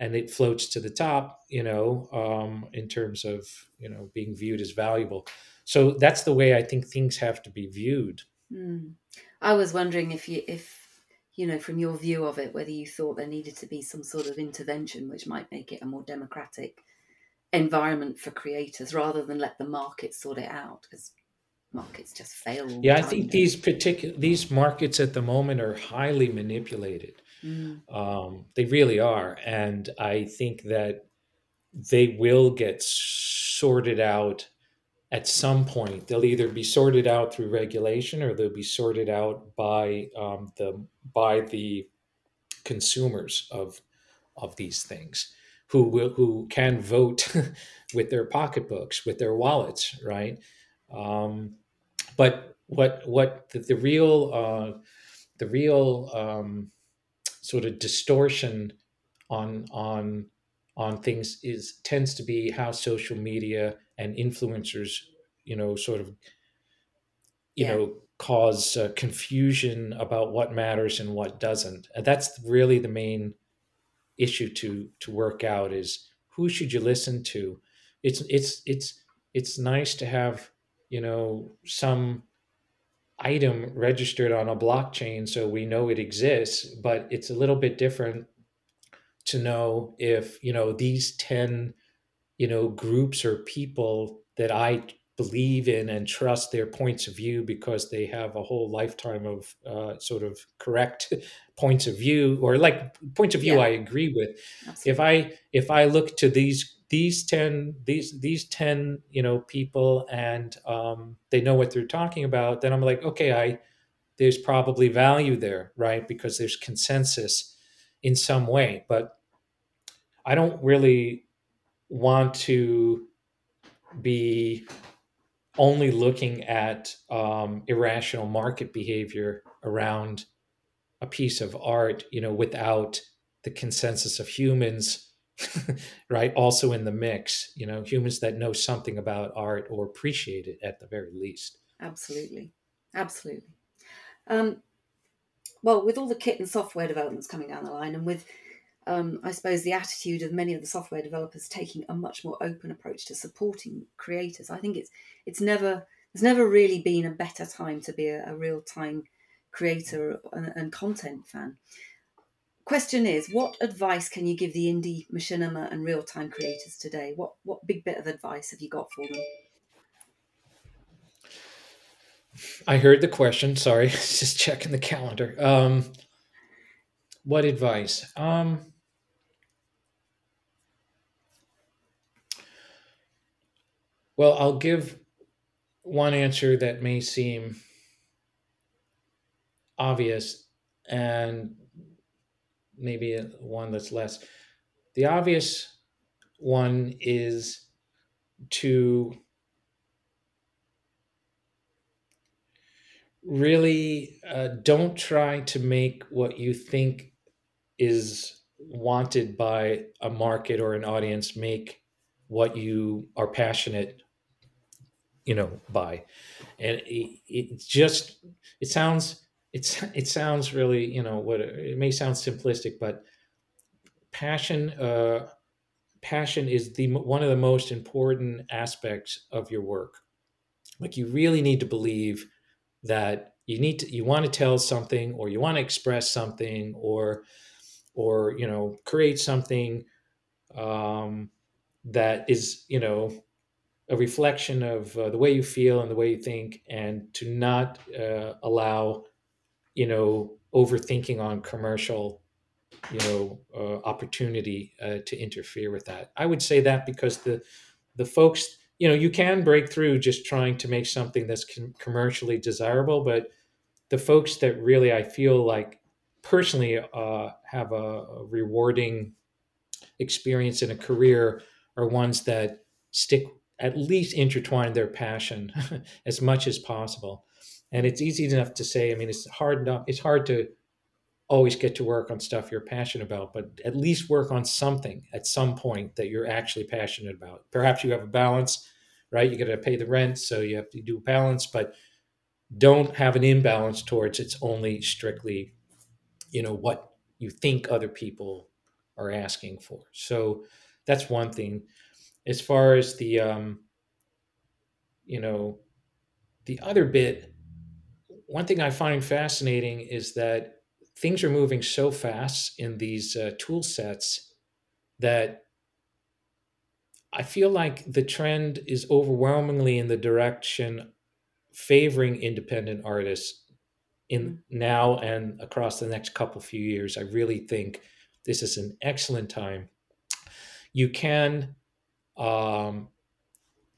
and it floats to the top you know um, in terms of you know being viewed as valuable so that's the way i think things have to be viewed mm. i was wondering if you if you know from your view of it whether you thought there needed to be some sort of intervention which might make it a more democratic environment for creators rather than let the market sort it out because markets just fail yeah i think these particular these markets at the moment are highly manipulated Mm. Um, they really are. And I think that they will get sorted out at some point. They'll either be sorted out through regulation or they'll be sorted out by um, the by the consumers of of these things who will who can vote with their pocketbooks with their wallets right um, but what what the, the real uh, the real um, sort of distortion on on on things is tends to be how social media and influencers you know sort of you yeah. know cause uh, confusion about what matters and what doesn't and that's really the main issue to to work out is who should you listen to it's it's it's it's nice to have you know some item registered on a blockchain so we know it exists but it's a little bit different to know if you know these 10 you know groups or people that i believe in and trust their points of view because they have a whole lifetime of uh, sort of correct points of view or like points of view yeah. i agree with Absolutely. if i if i look to these these 10 these these 10 you know people and um, they know what they're talking about then i'm like okay i there's probably value there right because there's consensus in some way but i don't really want to be only looking at um, irrational market behavior around a piece of art you know without the consensus of humans right? Also in the mix you know humans that know something about art or appreciate it at the very least. Absolutely. Absolutely. Um, well with all the kit and software developments coming down the line and with um, i suppose the attitude of many of the software developers taking a much more open approach to supporting creators. I think it's it's never there's never really been a better time to be a, a real time creator and, and content fan. Question is what advice can you give the indie machinima and real-time creators today? What what big bit of advice have you got for them? I heard the question sorry just checking the calendar. Um, what advice? Um, well i'll give one answer that may seem obvious and maybe one that's less. The obvious one is to really uh, don't try to make what you think is wanted by a market or an audience make what you are passionate you know by. And it, it just it sounds it's it sounds really you know what it may sound simplistic but passion uh, passion is the one of the most important aspects of your work. Like you really need to believe that you need to you want to tell something or you want to express something or or you know create something um, that is you know a reflection of uh, the way you feel and the way you think and to not uh, allow you know overthinking on commercial you know uh, opportunity uh, to interfere with that. I would say that because the the folks you know you can break through just trying to make something that's com- commercially desirable but the folks that really i feel like personally uh, have a, a rewarding experience in a career are ones that stick at least intertwine their passion as much as possible. And it's easy enough to say i mean it's hard enough it's hard to always get to work on stuff you're passionate about but at least work on something at some point that you're actually passionate about. Perhaps you have a balance right? You got to pay the rent so you have to do a balance but don't have an imbalance towards it's only strictly you know what you think other people are asking for. So that's one thing as far as the um you know the other bit one thing i find fascinating is that things are moving so fast in these uh, tool sets that I feel like the trend is overwhelmingly in the direction favoring independent artists in mm-hmm. now and across the next couple few years. I really think this is an excellent time. You can um,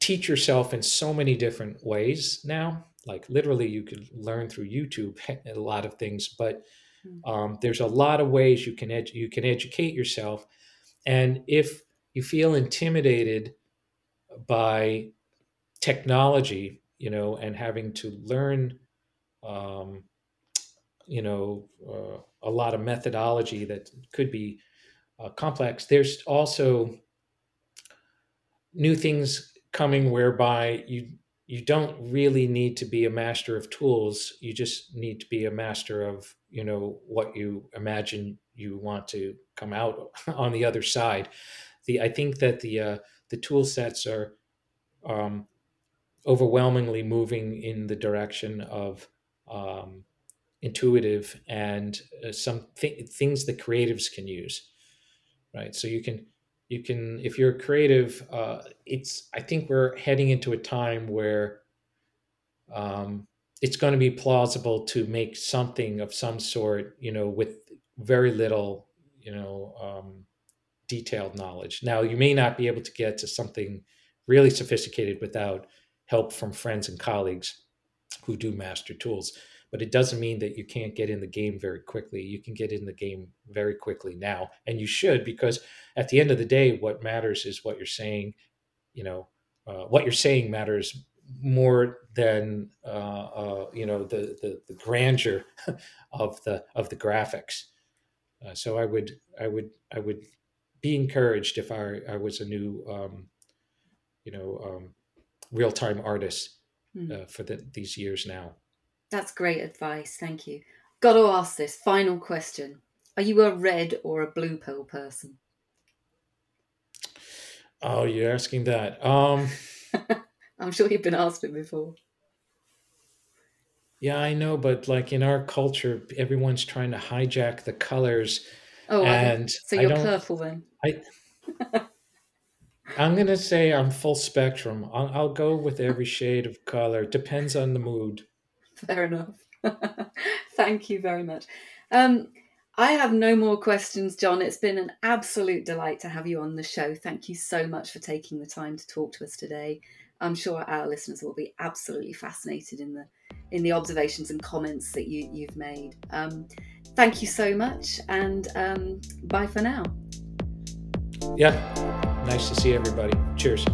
teach yourself in so many different ways now. Like literally, you could learn through YouTube a lot of things, but Hmm. Um, there's a lot of ways you can edu- you can educate yourself, and if you feel intimidated by technology, you know, and having to learn, um, you know, uh, a lot of methodology that could be uh, complex. There's also new things coming whereby you you don't really need to be a master of tools. You just need to be a master of you know what you imagine you want to come out on the other side. The i think that the uh, the tool sets are um, overwhelmingly moving in the direction of um, intuitive and uh, some th- things that creatives can use right? So you can you can if you're creative uh, it's i think we're heading into a time where um, it's going to be plausible to make something of some sort you know with very little you know um, detailed knowledge. Now you may not be able to get to something really sophisticated without help from friends and colleagues who do master tools but it doesn't mean that you can't get in the game very quickly. You can get in the game very quickly now, and you should because at the end of the day, what matters is what you're saying. You know, uh, what you're saying matters more than uh, uh, you know the, the, the grandeur of the of the graphics. Uh, so I would I would I would be encouraged if I I was a new um, you know um, real time artist mm. for the, these years now. That's great advice. Thank you. Got to ask this final question. Are you a red or a blue pill person? Oh, you're asking that. Um I'm sure you've been asked it before. Yeah, I know, but like in our culture, everyone's trying to hijack the colors. Oh, and so you're purple then. I I'm gonna say I'm full spectrum. I'll, I'll go with every shade of color. Depends on the mood. Fair enough. Thank you very much. Um, I have no more questions, John. It's been an absolute delight to have you on the show. Thank you so much for taking the time to talk to us today. I'm sure our listeners will be absolutely fascinated in the in the observations and comments that you, you've made. Um, thank you so much, and um, bye for now. Yeah, nice to see everybody. Cheers.